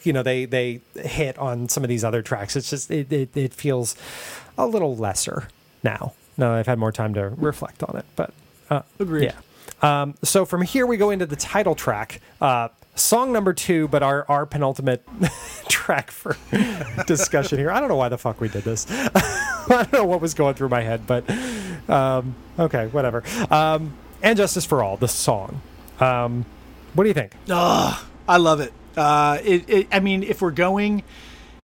you know they they hit on some of these other tracks. It's just it it, it feels a little lesser now. Now I've had more time to reflect on it, but uh, Agreed. Yeah. Um, so from here we go into the title track, uh, song number two, but our our penultimate track for discussion here. I don't know why the fuck we did this. I don't know what was going through my head, but um, okay, whatever. Um, and Justice for All, the song. Um, what do you think? I love it. Uh, it, it. I mean, if we're going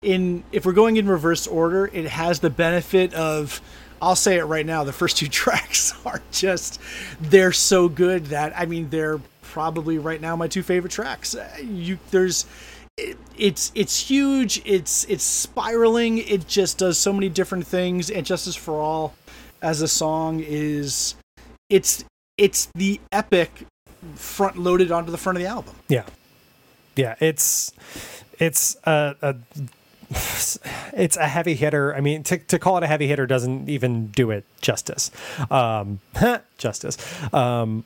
in, if we're going in reverse order, it has the benefit of. I'll say it right now. The first two tracks are just, they're so good that I mean, they're probably right now my two favorite tracks. Uh, You there's, it, it's it's huge. It's it's spiraling. It just does so many different things. And Justice for All as a song is it's it's the epic front loaded onto the front of the album. Yeah, yeah. It's it's a, a it's a heavy hitter. I mean, to, to call it a heavy hitter doesn't even do it justice. Um, justice. Um,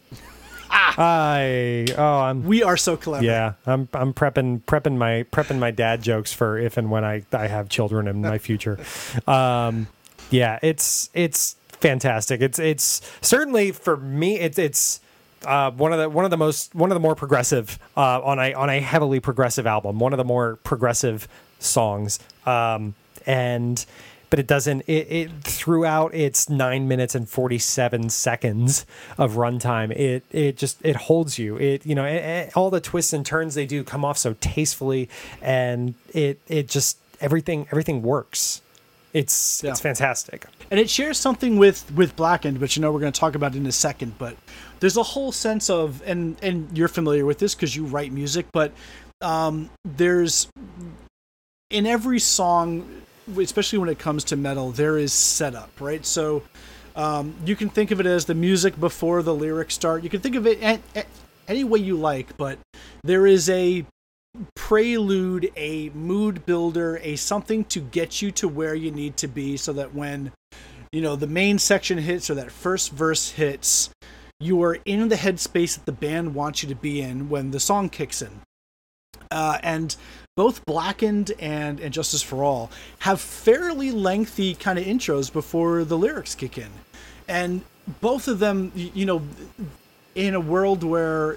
I oh I'm We are so clever. yeah I'm I'm prepping prepping my prepping my dad jokes for if and when I I have children in my future. Um, yeah, it's it's fantastic. It's it's certainly for me. It's it's. Uh, one of the one of the most one of the more progressive uh, on a on a heavily progressive album. One of the more progressive songs, um, and but it doesn't. It, it throughout its nine minutes and forty seven seconds of runtime, it it just it holds you. It you know it, it- all the twists and turns they do come off so tastefully, and it it just everything everything works. It's Yeah. it's fantastic. and it shares something with with blackened which you know we're going to talk about in a second but there's a whole sense of and and you're familiar with this because you write music but um there's in every song especially when it comes to metal there is setup right? So um, you can think of it as the music before the lyrics start. You can think of it a- a- any way you like but there is a prelude a mood builder a something to get you to where you need to be so that when you know the main section hits or that first verse hits you are in the headspace that the band wants you to be in when the song kicks in. Uh, and both blackened and and justice for all have fairly lengthy kind of intros before the lyrics kick in. And both of them you know in a world where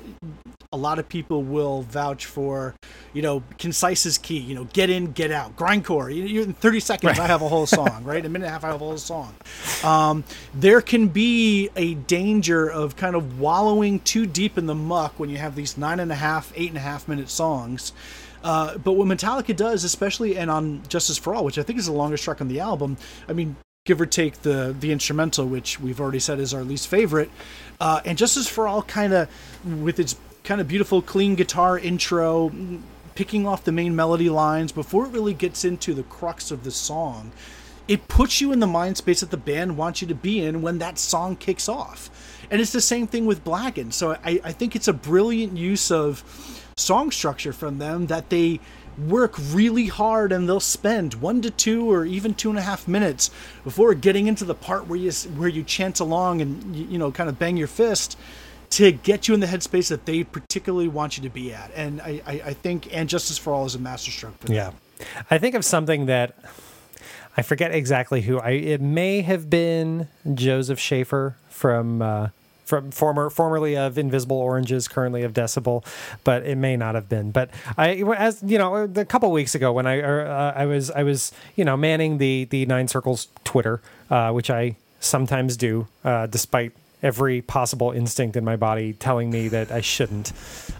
a lot of people will vouch for, you know, concise is key. You know, get in, get out, grindcore. You, in 30 seconds, I have a whole song, right? A minute and a half, I have a whole song. Um, there can be a danger of kind of wallowing too deep in the muck when you have these nine and a half, eight and a half minute songs. Uh, but what Metallica does, especially and on Justice for All, which I think is the longest track on the album, I mean, give or take the the instrumental, which we've already said is our least favorite, uh, and Justice for All kind of with its kind of beautiful clean guitar intro, picking off the main melody lines before it really gets into the crux of the song. It puts you in the mind space that the band wants you to be in when that song kicks off. And it's the same thing with Blackened. So I, I think it's a brilliant use of song structure from them that they work really hard and they'll spend one to two or even two and a half minutes before getting into the part where you where you chant along and you, know kind of bang your fist to get you in the headspace that they particularly want you to be at and I, I, I think and justice for all is a masterstroke for. Yeah. I think of something that I forget exactly who I it may have been Joseph Schafer from uh from former formerly of Invisible Oranges, currently of Decibel, but it may not have been. But I, as you know, a couple weeks ago when I uh, I was I was you know manning the the Nine Circles Twitter, uh, which I sometimes do, uh, despite every possible instinct in my body telling me that I shouldn't.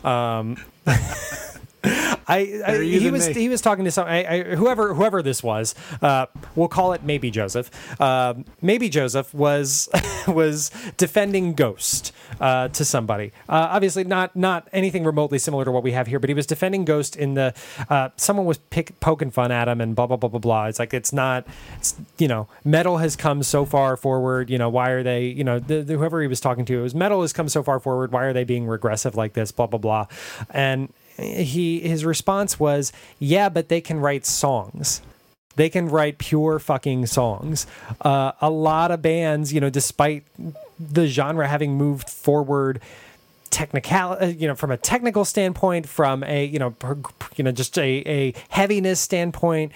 Um, I, I he was me. he was talking to some I, I, whoever whoever this was. Uh, we'll call it maybe Joseph. Um maybe Joseph was was defending Ghost uh, to somebody. Uh, obviously not not anything remotely similar to what we have here, but he was defending Ghost in the. Uh, someone was pick, poking fun at him and blah blah blah blah blah. It's like it's not. It's you know metal has come so far forward. You know why are they you know the, the, whoever he was talking to it was metal has come so far forward. Why are they being regressive like this? Blah blah blah, and he his response was yeah but they can write songs. They can write pure fucking songs. Uh, a lot of bands you know despite the genre having moved forward technical uh, you know from a technical standpoint from a you know per, you know just a, a heaviness standpoint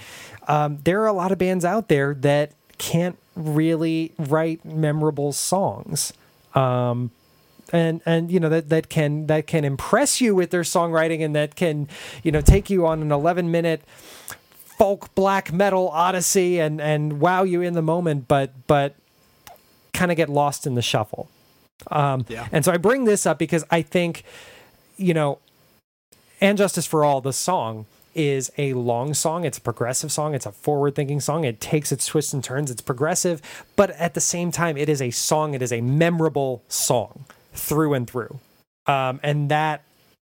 um, there are a lot of bands out there that can't really write memorable songs. Um, and and you know that that can that can impress you with their songwriting and that can you know take you on an 11 minute folk black metal odyssey and and wow you in the moment but but kind of get lost in the shuffle um Yeah. and so i bring this up because i think you know and justice for all the song is a long song it's a progressive song it's a forward thinking song it takes its twists and turns it's progressive but at the same time it is a song it is a memorable song through and through um, and that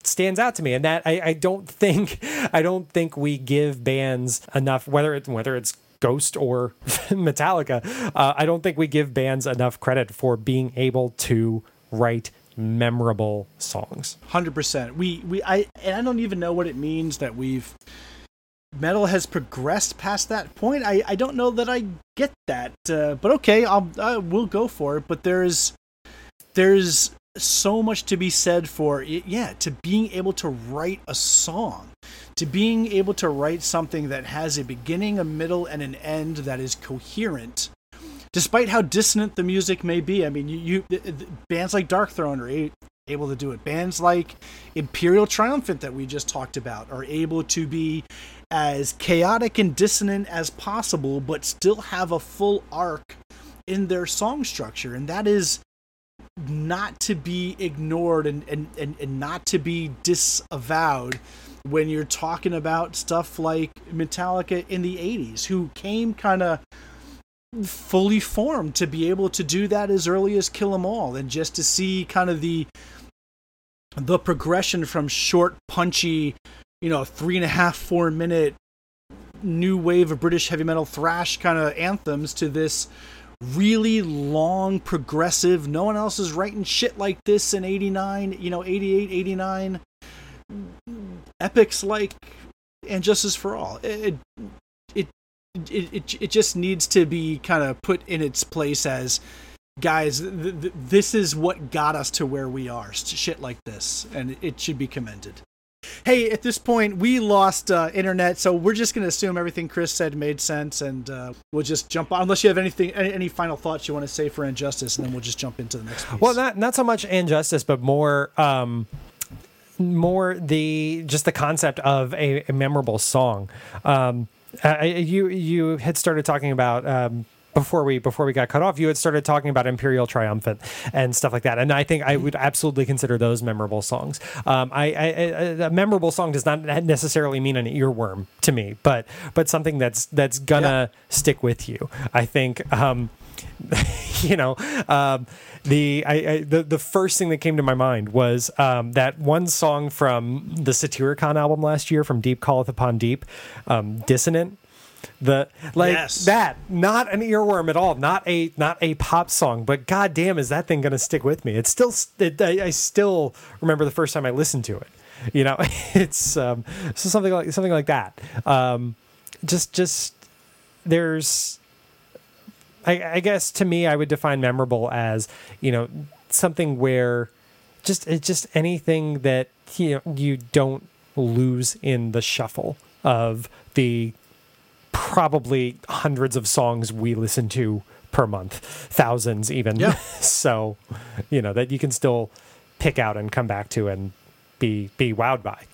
stands out to me and that I, I don't think i don't think we give bands enough whether it whether it's Ghost or Metallica, uh, I don't think we give bands enough credit for being able to write memorable songs. Hundred percent. We we I and I don't even know what it means that we've metal has progressed past that point. I I don't know that I get that, uh, but okay, I'll uh, we'll go for it. But there's there's so much to be said for it, yeah to being able to write a song to being able to write something that has a beginning a middle and an end that is coherent despite how dissonant the music may be. I mean you, you bands like darkthrone are able to do it. Bands like imperial triumphant that we just talked about are able to be as chaotic and dissonant as possible but still have a full arc in their song structure. And that is not to be ignored and, and, and, and not to be disavowed when you're talking about stuff like Metallica in the 80s, who came kind of fully formed to be able to do that as early as Kill 'Em All, and just to see kind of the the progression from short, punchy, you know, three and a half, four minute new wave of British heavy metal thrash kind of anthems to this really long progressive no one else is writing shit like this in 89 you know 88 89 epics like and justice for all. It it it, it, it just needs to be kind of put in its place as guys th- th- this is what got us to where we are shit like this and it should be commended hey, at this point, we lost uh, internet, so we're just going to assume everything Chris said made sense, and uh, we'll just jump on. Unless you have anything, any, any, final thoughts you want to say for Injustice, and then we'll just jump into the next piece. Well, not not so much Injustice, but more. Um, more the just the concept of a, a memorable song. Um, you you had started talking about um, before we before we got cut off, you had started talking about Imperial Triumphant and stuff like that, and I think I would absolutely consider those memorable songs. Um, I, I, a memorable song does not necessarily mean an earworm to me, but but something that's that's gonna yeah. stick with you. I think. Um, you know, um, the I, I, the the first thing that came to my mind was um, that one song from the Satyricon album last year, from Deep Calleth Upon Deep, um, Dissonant the like yes. that not an earworm at all not a not a pop song but god damn is that thing gonna stick with me? It's still it, I, I, still remember the first time i listened to it. You know it's um so something like something like that. Um just just there's I, I guess to me i would define memorable as you know something where just it's just anything that you know you don't lose in the shuffle of the probably hundreds of songs we listen to per month, thousands even. Yeah. so, you know, that you can still pick out and come back to and be be wowed by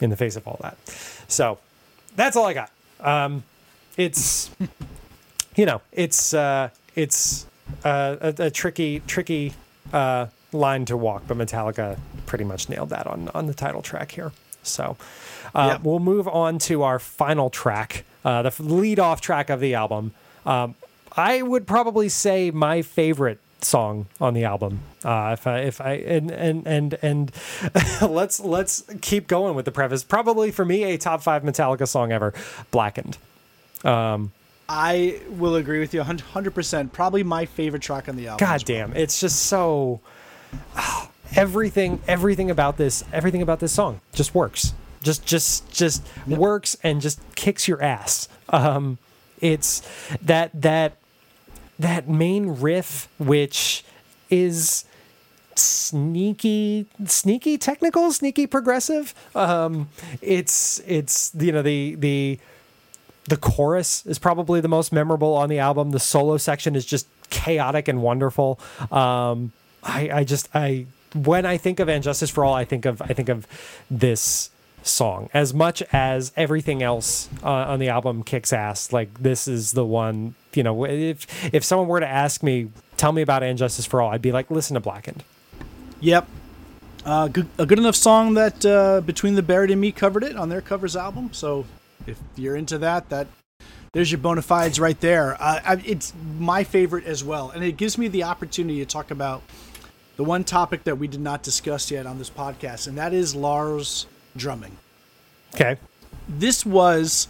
in the face of all that. So, that's all I got. Um, it's you know, it's uh, it's uh, a, a, tricky tricky uh, line to walk, but Metallica pretty much nailed that on on the title track here. So, uh, yep. We'll move on to our final track, uh, the lead off track of the album. Um, I would probably say my favorite song on the album. Uh, if I, if I, and, and, and, and let's, let's keep going with the preface. Probably for me, a top five Metallica song ever, Blackened. Um, I will agree with you 100%. Probably my favorite track on the album. God damn. It's just so, oh, everything, everything about this, everything about this song just works just just just yep. works and just kicks your ass. Um, it's that that that main riff, which is sneaky sneaky technical sneaky progressive um it's it's you know the the the chorus is probably the most memorable on the album the solo section is just chaotic and wonderful um i i just i when i think of and justice for all i think of i think of this song. As much as everything else uh, on the album kicks ass like this is the one you know if if someone were to ask me tell me about injustice for all i'd be like listen to blackened. Yep. Uh, good, a good enough song that uh, between the buried and me covered it on their covers album. So if you're into that that there's your bona fides right there. Uh, it's my favorite as well. And it gives me the opportunity to talk about the one topic that we did not discuss yet on this podcast and that is lars drumming. Okay. This was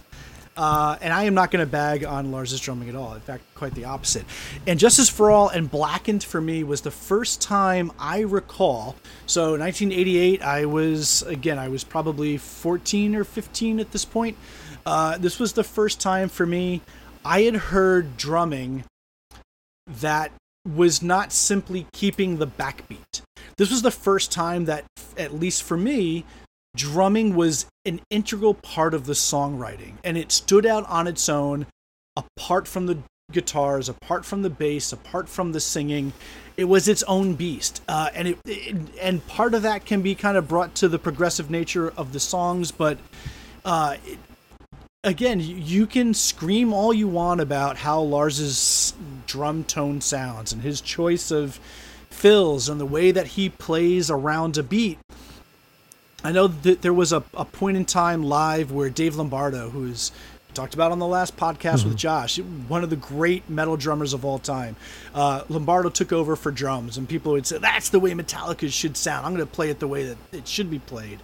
Uh, and I am not going to bag on Lars's drumming at all. In fact, quite the opposite. And Justice for All and Blackened for me was the first time I recall. So 1988, I was again, I was probably 14 or 15 at this point. Uh, this was the first time for me I had heard drumming that was not simply keeping the backbeat. This was the first time that, at least for me, drumming was an integral part of the songwriting and it stood out on its own apart from the guitars apart from the bass apart from the singing. It was its own beast uh, and it, it, and part of that can be kind of brought to the progressive nature of the songs but uh, it, again you can scream all you want about how lars's drum tone sounds and his choice of fills and the way that he plays around a beat I know that there was a, a point in time live where Dave Lombardo, who's talked about on the last podcast mm-hmm. with Josh, one of the great metal drummers of all time. Uh, Lombardo took over for drums, and people would say, That's the way Metallica should sound. I'm going to play it the way that it should be played.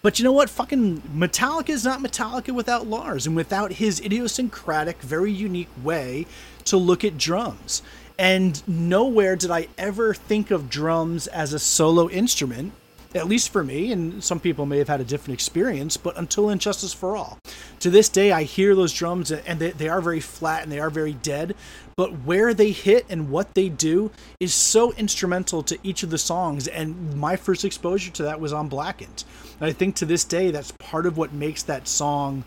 But you know what? Fucking Metallica is not Metallica without Lars and without his idiosyncratic, very unique way to look at drums. And nowhere did I ever think of drums as a solo instrument at least for me, and some people may have had a different experience, but until Injustice for All. To this day, I hear those drums and they, they are very flat and they are very dead, but where they hit and what they do is so instrumental to each of the songs. And my first exposure to that was on Blackened. And I think to this day, that's part of what makes that song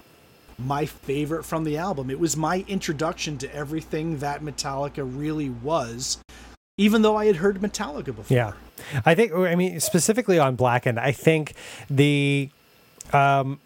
my favorite from the album. It was my introduction to everything that Metallica really was even though I had heard Metallica before. Yeah. I think, I mean, specifically on Blackened, I think the. Um,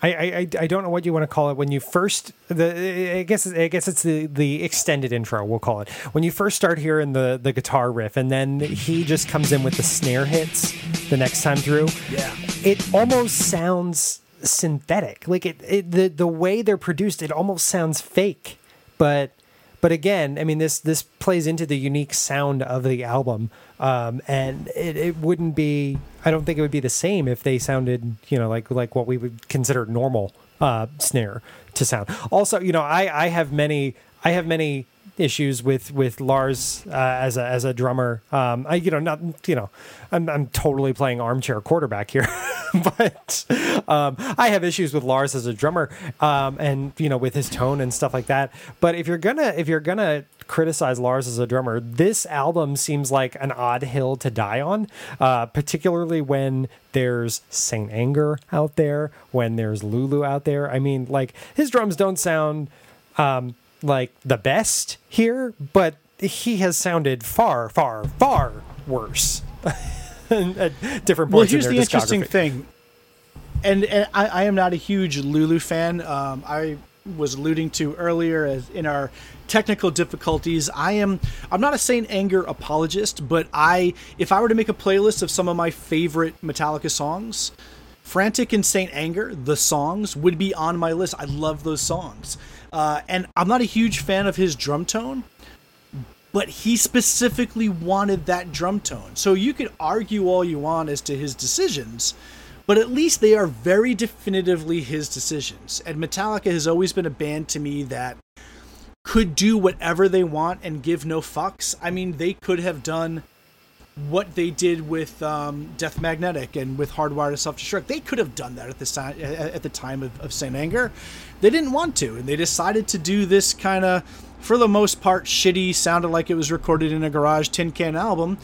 I, I, I don't know what you want to call it when you first the I guess I guess it's the the extended intro we'll call it when you first start hearing the the guitar riff and then he just comes in with the snare hits the next time through yeah it almost sounds synthetic like it, it the the way they're produced it almost sounds fake but but again, I mean this this plays into the unique sound of the album, um, and it, it wouldn't be. I don't think it would be the same if they sounded, you know, like like what we would consider normal uh, snare to sound. Also, you know, I I have many I have many issues with with Lars uh, as a as a drummer. Um, I you know not you know I'm I'm totally playing armchair quarterback here, but um, I have issues with Lars as a drummer, um, and you know with his tone and stuff like that. But if you're gonna if you're gonna criticize Lars as a drummer, this album seems like an odd hill to die on, uh, particularly when there's Saint Anger out there, when there's Lulu out there. I mean, like his drums don't sound. Um, like the best here, but he has sounded far, far, far worse at different points. Well, here's in the interesting thing, and, and I, I, am not a huge Lulu fan. Um, I was alluding to earlier as in our technical difficulties. I am I'm not a Saint Anger apologist, but I if I were to make a playlist of some of my favorite Metallica songs, Frantic and Saint Anger, the songs would be on my list. I love those songs. Uh, and I'm not a huge fan of his drum tone, but he specifically wanted that drum tone. So you could argue all you want as to his decisions, but at least they are very definitively his decisions. And Metallica has always been a band to me that could do whatever they want and give no fucks. I mean, they could have done what they did with um, Death Magnetic and with Hardwired to Self Destruct. They could have done that at the at the time of, of Saint Anger. They didn't want to, and they decided to do this kind of, for the most part, shitty, sounded like it was recorded in a garage tin can album.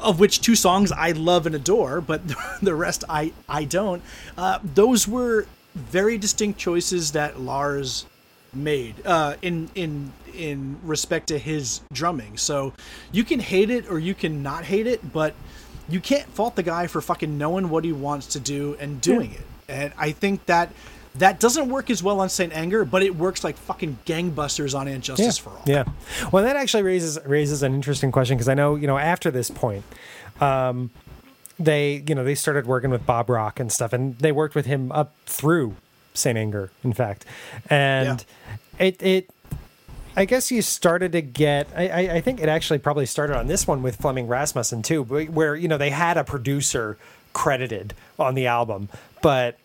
Of which two songs I love and adore, but the rest I I don't. Uh, those were very distinct choices that Lars made uh, in in in respect to his drumming. So you can hate it or you can not hate it, but you can't fault the guy for fucking knowing what he wants to do and doing yeah. it. And I think that that doesn't work as well on Saint Anger, but it works like fucking gangbusters on Injustice yeah. for All. Yeah. Well, that actually raises raises an interesting question because I know you know after this point, um, they you know they started working with Bob Rock and stuff, and they worked with him up through Saint Anger, in fact, and yeah. it it I guess you started to get. I, I, think it actually probably started on this one with Flemming Rasmussen too, where you know they had a producer credited on the album, but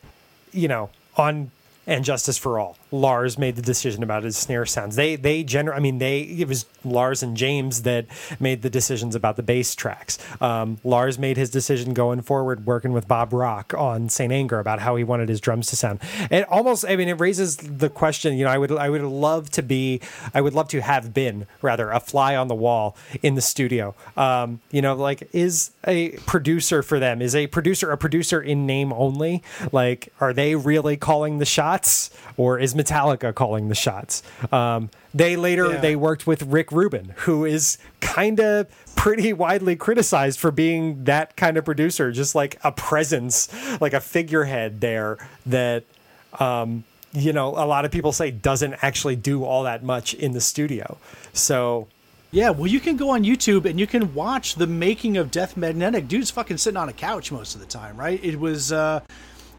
you know on and Justice for All, Lars made the decision about his snare sounds. They they gener- I mean they it was Lars and James that made the decisions about the bass tracks. Um, Lars made his decision going forward, working with Bob Rock on Saint Anger about how he wanted his drums to sound. It almost I mean it raises the question. You know, I would I would love to be I would love to have been rather a fly on the wall in the studio. Um, you know, like is a producer for them is a producer a producer in name only. Like, are they really calling the shots, or is Metallica calling the shots? Um, they later Yeah. they worked with Rick Rubin, who is kind of pretty widely criticized for being that kind of producer, just like a presence, like a figurehead there that um, you know a lot of people say doesn't actually do all that much in the studio. So Yeah, well, you can go on YouTube and you can watch the making of Death Magnetic. Dude's fucking sitting on a couch most of the time, right? It was, uh,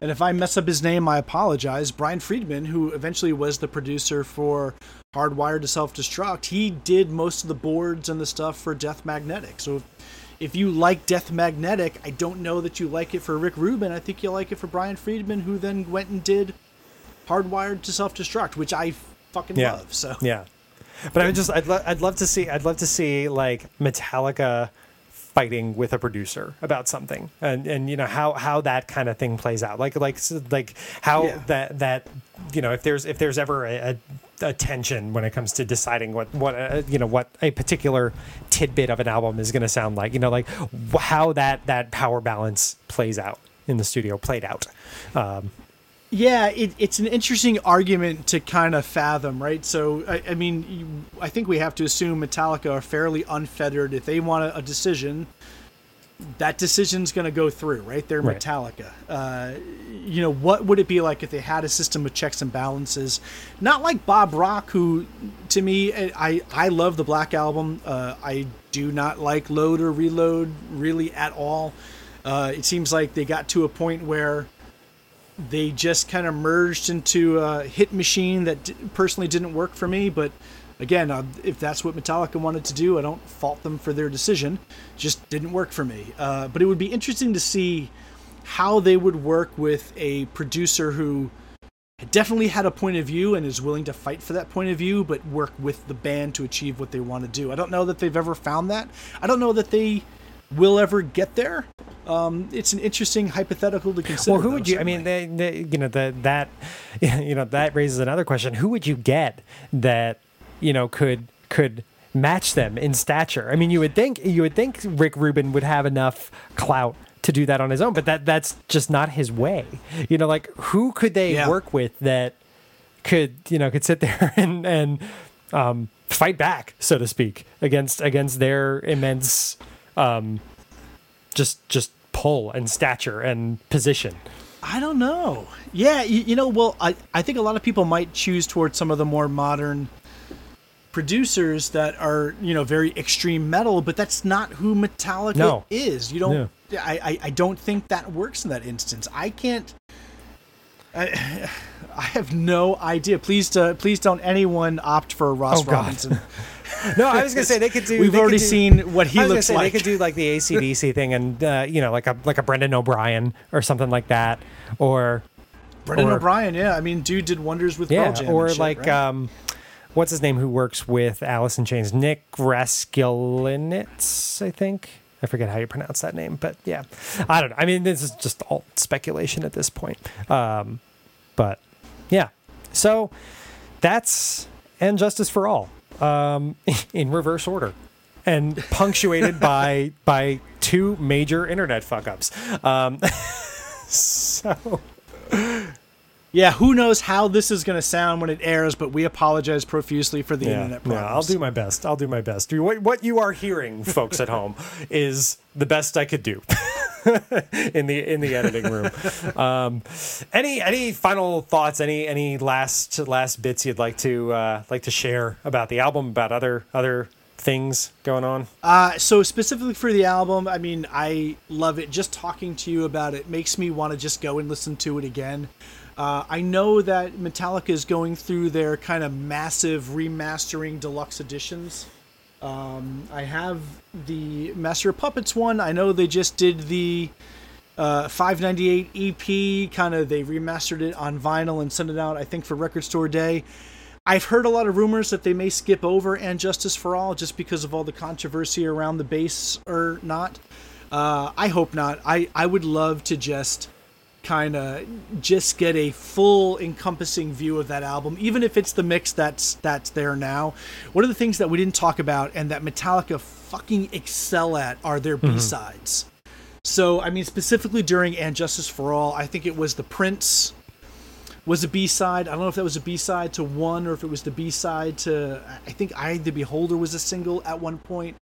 and if I mess up his name, I apologize. Brian Friedman, who eventually was the producer for Hardwired to Self Destruct, he did most of the boards and the stuff for Death Magnetic. So if, you like Death Magnetic, I don't know that you like it for Rick Rubin. I think you like it for Brian Friedman, who then went and did Hardwired to Self Destruct, which I fucking yeah, love. So yeah. But I would just I'd, lo- I'd love to see I'd love to see like Metallica fighting with a producer about something. And and you know how how that kind of thing plays out. Like like like how Yeah. that that you know if there's if there's ever a, a a tension when it comes to deciding what what uh, you know what a particular tidbit of an album is going to sound like you know like how that that power balance plays out in the studio played out. Um, Yeah, it, it's an interesting argument to kind of fathom, right? So, I, I mean, you, I think we have to assume Metallica are fairly unfettered. If they want a, a decision, that decision's going to go through, right? They're Right. Metallica. Uh, you know, what would it be like if they had a system of checks and balances? Not like Bob Rock, who, to me, I, I love the Black Album. Uh, I do not like Load or Reload really at all. Uh, it seems like they got to a point where they just kind of merged into a hit machine that d- personally didn't work for me. But again, uh, if that's what Metallica wanted to do, I don't fault them for their decision. Just didn't work for me. Uh, but it would be interesting to see how they would work with a producer who definitely had a point of view and is willing to fight for that point of view, but work with the band to achieve what they want to do. I don't know that they've ever found that. I don't know that they will ever get there. Um, it's an interesting hypothetical to consider. Well, who though, would you? I mean, they, they, you know, the, that, you know, that raises another question. Who would you get that, you know, could could match them in stature? I mean, you would think you would think Rick Rubin would have enough clout to do that on his own, but that that's just not his way. You know, like who could they Yeah. work with that could you know could sit there and and um, fight back, so to speak, against against their immense um, just just pull and stature and position. I don't know. Yeah, you, you know, well, I, I think a lot of people might choose towards some of the more modern producers that are, you know, very extreme metal, but that's not who Metallica No. is. You don't. I, I I don't think that works in that instance. I can't. I, I have no idea. Please, uh, please don't anyone opt for Ross Oh. Robinson. No, I was gonna say they could do. We've already do- seen what he I was looks say like. They could do like the ACDC thing, and uh, you know, like a like a Brendan O'Brien or something like that, or Brendan or- O'Brien, yeah. I mean, dude did wonders with yeah, Jam or shit, like right? um, what's his name who works with Alice in Chains? Nick Raskulinecz, I think. I forget how you pronounce that name, but yeah, I don't know. I mean, this is just all speculation at this point. Um, but yeah, so that's and justice for all um, in reverse order and punctuated by by two major internet fuck ups. Um, so Yeah, who knows how this is going to sound when it airs, but we apologize profusely for the yeah, internet yeah. I'll do my best. I'll do my best. What what you are hearing, folks at home, is the best I could do. in the in the editing room. Um, any any final thoughts? Any any last last bits you'd like to uh, like to share about the album? About other other things going on? Uh, so specifically for the album, I mean, I love it. Just talking to you about it makes me want to just go and listen to it again. Uh, I know that Metallica is going through their kind of massive remastering deluxe editions. Um, I have the Master Puppets one. I know they just did the uh, 598 EP. Kind of they remastered it on vinyl and sent it out. I think for Record Store Day. I've heard a lot of rumors that they may skip over and Justice for All just because of all the controversy around the bass or not. Uh, I hope not. I, I would love to just kind of just get a full encompassing view of that album even if it's the mix that's that's there now. One of the things that we didn't talk about and that metallica fucking excel at are their Mm-hmm. b-sides. So i mean specifically during and justice for all i think it was the prince was a b-side. I don't know if that was a b-side to one or if it was the b-side to i think i the beholder was a single at one point.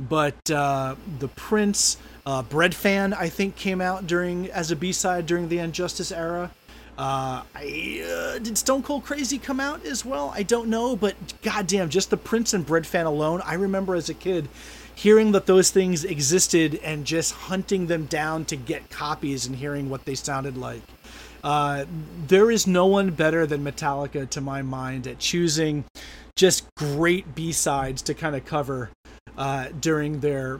But uh, the Prince uh, Breadfan I think came out during as a B side during the Injustice era. Uh, I, uh, did Stone Cold Crazy come out as well? I don't know, but goddamn, just the Prince and Breadfan alone, I remember as a kid hearing that those things existed and just hunting them down to get copies and hearing what they sounded like. Uh, there is no one better than Metallica, to my mind, at choosing just great B sides to kind of cover uh, during their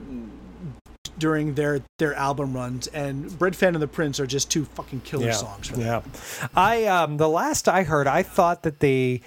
during their their album runs. And Breadfan and the Prince are just two fucking killer songs for that. Yeah, I um the last I heard, I thought that the.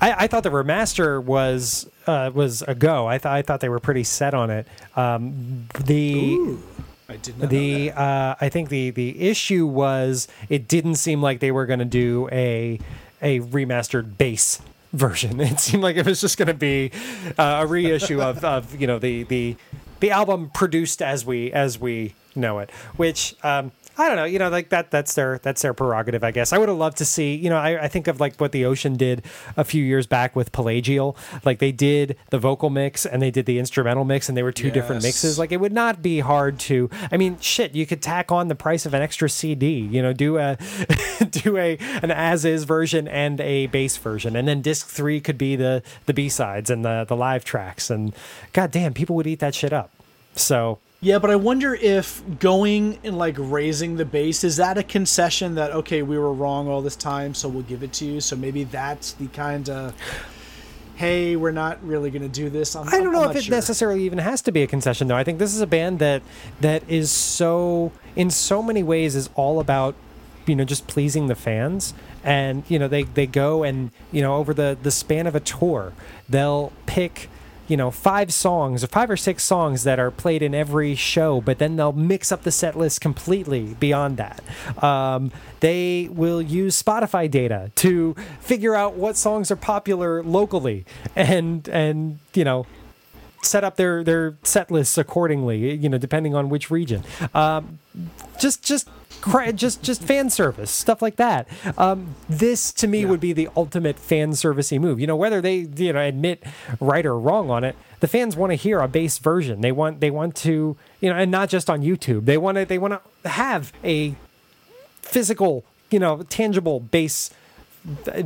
I, I thought the remaster was uh, was a go. I thought I thought they were pretty set on it. Um, the Ooh, I did not know the that. uh, I think the the issue was it didn't seem like they were going to do a a remastered bass version. It seemed like it was just going to be uh, a reissue of, of you know the the the album produced as we as we know it, which. Um, I don't know, you know, like that. That's their that's their prerogative, I guess. I would have loved to see, you know, I, I think of like what the Ocean did a few years back with Pelagial. Like they did the vocal mix and they did the instrumental mix, and they were two different mixes. Like it would not be hard to. I mean, shit, you could tack on the price of an extra CD. You know, do a do a an as is version and a bass version, and then disc three could be the the B sides and the the live tracks. And goddamn, people would eat that shit up. So Yeah, but I wonder if going and like raising the bass is that a concession that okay we were wrong all this time, so we'll give it to you. So maybe that's the kind of hey we're not really gonna do this. I'm, I don't I'm know if it sure. necessarily even has to be a concession, though. I think this is a band that that is so, in so many ways, is all about you know just pleasing the fans. And you know they they go and you know over the the span of a tour, they'll pick you know five songs or five or six songs that are played in every show but then they'll mix up the set list completely beyond that. Um, they will use spotify data to figure out what songs are popular locally and and you know set up their their set lists accordingly you know depending on which region. Um, just just just just fan service stuff like that. Um, this to me would be the ultimate fan servicey move. You know whether they you know admit right or wrong on it the fans want to hear a bass version. They want they want to you know and not just on youtube. They want to they want to have a physical you know tangible bass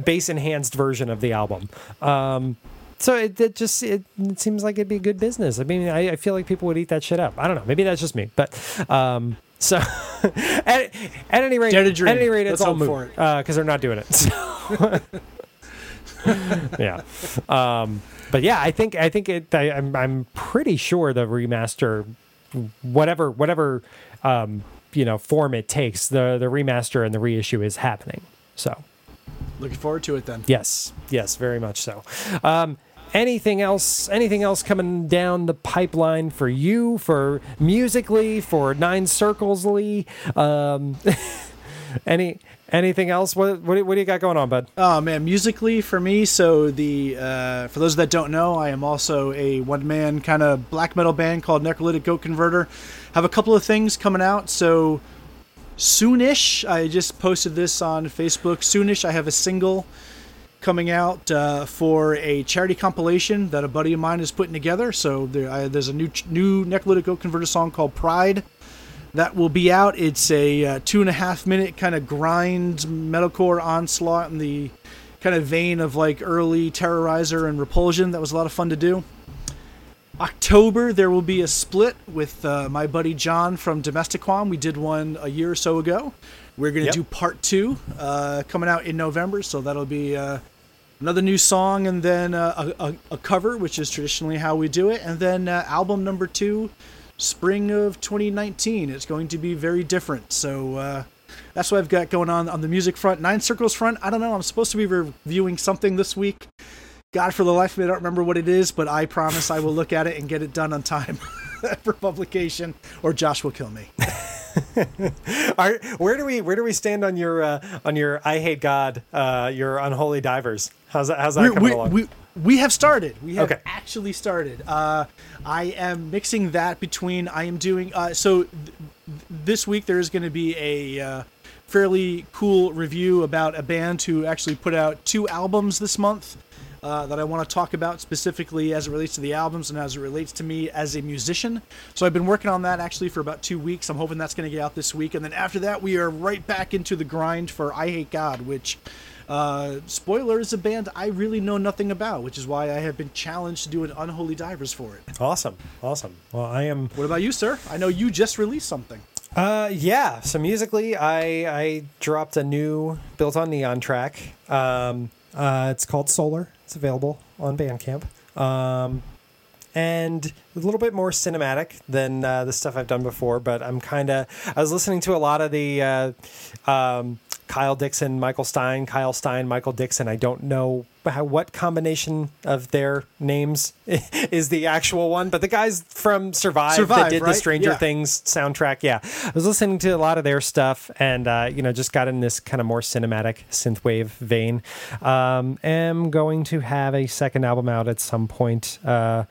bass enhanced version of the album. Um, so it, it just it, it seems like it'd be good business. I mean, I, I feel like people would eat that shit up. I don't know. Maybe that's just me, but um, so at, at any rate, Dare to dream. at any rate, Let's it's all moot for it. because they're not doing it. So. yeah, um, but yeah, I think I think it. I, I'm I'm pretty sure the remaster, whatever whatever um, you know form it takes, the the remaster and the reissue is happening. So. Looking forward to it then. Yes, yes, very much so. Um, anything else? Anything else coming down the pipeline for you, for musically, for Nine Circlesly? Um, any anything else? What, what what do you got going on, bud? Oh man, musically for me. So the uh, for those that don't know, I am also a one man kind of black metal band called Necrolytic Goat Converter. Have a couple of things coming out. So soonish, I just posted this on Facebook. Soonish, I have a single coming out uh, for a charity compilation that a buddy of mine is putting together. So there, I, there's a new new Necrolytic Goat Converter song called Pride that will be out. It's a uh, two and a half minute kind of grind metalcore onslaught in the kind of vein of like early Terrorizer and Repulsion. That was a lot of fun to do. October, there will be a split with uh, my buddy John from Domestiquam. We did one a year or so ago. We're going to Yep. do part two uh, coming out in November, so that'll be uh, another new song and then uh, a, a, a cover, which is traditionally how we do it, and then uh, album number two spring of 2019. It's going to be very different. So uh, that's what I've got going on on the music front. Nine Circles front, I don't know. I'm supposed to be reviewing something this week. God, for the life of me, I don't remember what it is, but I promise I will look at it and get it done on time for publication, or Josh will kill me. Are, where do we where do we stand on your uh, on your I hate God uh, your unholy divers? How's that how's that we, coming we, along? We, we have started. We have Okay. actually started. Uh, I am mixing that between. I am doing. Uh, so th- this week there is going to be a uh, fairly cool review about a band who actually put out two albums this month. Uh, that I want to talk about specifically as it relates to the albums and as it relates to me as a musician. So I've been working on that actually for about two weeks. I'm hoping that's going to get out this week. And then after that, we are right back into the grind for I Hate God, which, uh, spoiler, is a band I really know nothing about, which is why I have been challenged to do an Unholy Divers for it. awesome, awesome. Well, I am. What about you, sir? I know you just released something. Uh, yeah. So musically, I I dropped a new built on neon track. Um, uh, it's called Solar. It's available on Bandcamp. Um, and a little bit more cinematic than uh, the stuff I've done before. But I'm kind of I was listening to a lot of the uh, um, Kyle Dixon, Michael Stein, Kyle Stein, Michael Dixon. I don't know how, what combination of their names is the actual one, but the guys from Survive, that Survive, did the? Stranger Yeah. Things soundtrack. Yeah, I was listening to a lot of their stuff, and uh, you know, just got in this kind of more cinematic synthwave vein. Um, am going to have a second album out at some point. Uh,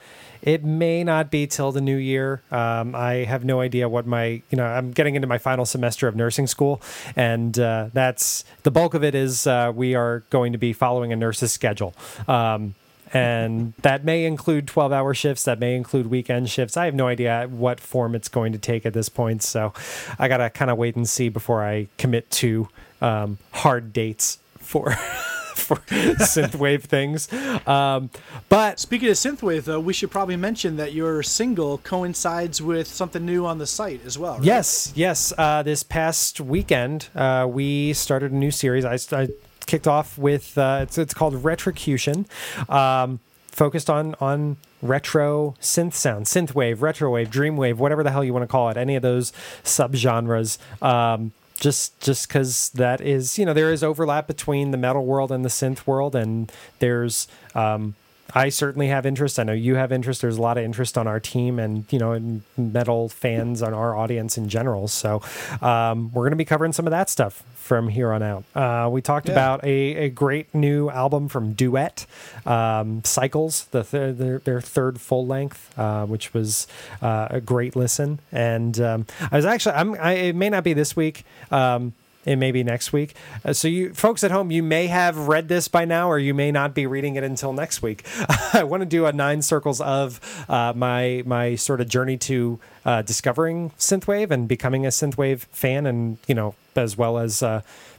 it may not be till the new year. Um, I have no idea what my, you know, I'm getting into my final semester of nursing school, and uh, that's the bulk of it is uh, we are going to be following a nurse's schedule. Um, and that may include 12 hour shifts that may include weekend shifts i have no idea what form it's going to take at this point so i gotta kind of wait and see before i commit to um, hard dates for for synthwave things um, but Speaking of synthwave, though, we should probably mention that your single coincides with something new on the site as well. Right? Yes, yes. Uh, this past weekend, uh, we started a new series. I, I kicked off with uh, it's it's called Retrocution, um, focused on on retro synth sound, synthwave, retrowave, dreamwave, whatever the hell you want to call it. Any of those subgenres. Um, just just because that is you know there is overlap between the metal world and the synth world and there's um, I certainly have interest. I know you have interest. There's a lot of interest on our team and, you know, and metal fans on our audience in general. So um, we're going to be covering some of that stuff from here on out. Uh, we talked Yeah. about a, a great new album from Duet, um, Cycles, the th- their, their third full length, uh, which was uh, a great listen. And um, I was actually, I'm, I, it may not be this week. Um, it may be next week. Uh, so, you folks at home, you may have read this by now, or you may not be reading it until next week. I want to do a nine circles of uh, my my sort of journey to uh, discovering synthwave and becoming a synthwave fan, and you know, as well as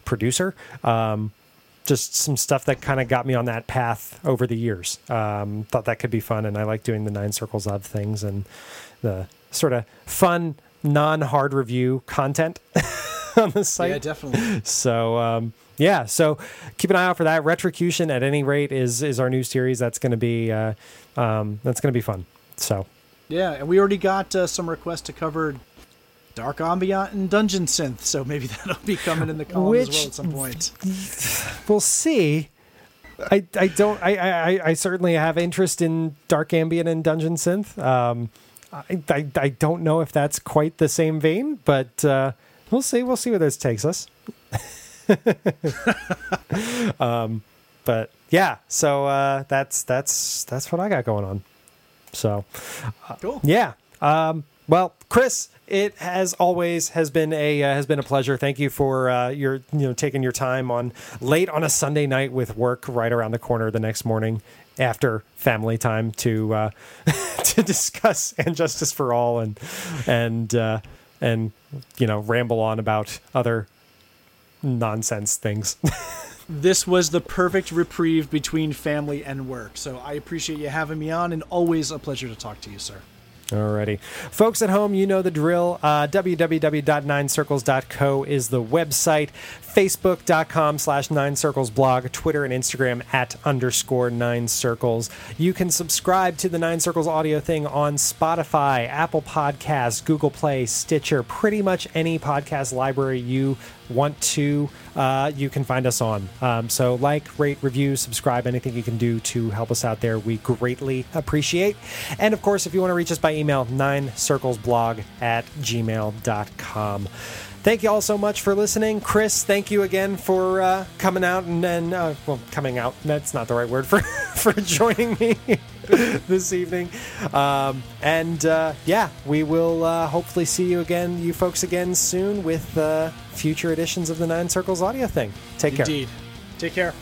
producer. Um, just some stuff that kind of got me on that path over the years. Um, thought that could be fun, and I like doing the nine circles of things and the sort of fun, non-hard review content on the site. Yeah, definitely. So um, yeah, so keep an eye out for that. Retrocution, at any rate, is is our new series. That's going to be uh, um, that's going to be fun. So Yeah, and we already got uh, some requests to cover dark ambient and dungeon synth, so maybe that'll be coming in the column as Which- well at some point. we'll see. I, I don't I, I I certainly have interest in dark ambient and dungeon synth. Um, I, I I don't know if that's quite the same vein, but uh, we'll see. We'll see where this takes us. um, but yeah, so uh, that's that's that's what I got going on. So Cool. yeah. Um, well, Chris, it has always has been a uh, has been a pleasure. Thank you for uh, your you know taking your time on late on a Sunday night with work right around the corner the next morning after family time to uh, to discuss and justice for all and and uh, and you know ramble on about other nonsense things. This was the perfect reprieve between family and work, so I appreciate you having me on, and always a pleasure to talk to you, sir. Alrighty. Folks at home, you know the drill. Uh, www.ninecircles.co is the website. Facebook.com slash Nine Circles blog. Twitter and Instagram at underscore Nine Circles. You can subscribe to the Nine Circles audio thing on Spotify, Apple Podcasts, Google Play, Stitcher, pretty much any podcast library you want to, uh, you can find us on. Um, so, like, rate, review, subscribe, anything you can do to help us out there, we greatly appreciate. And of course, if you want to reach us by email, nine circles blog at gmail.com. Thank you all so much for listening. Chris, thank you again for uh, coming out and, and uh, well, coming out. That's not the right word for, for joining me this evening. Um, and uh, yeah, we will uh, hopefully see you again, you folks again soon with uh, future editions of the Nine Circles audio thing. Take care. Indeed. Take care.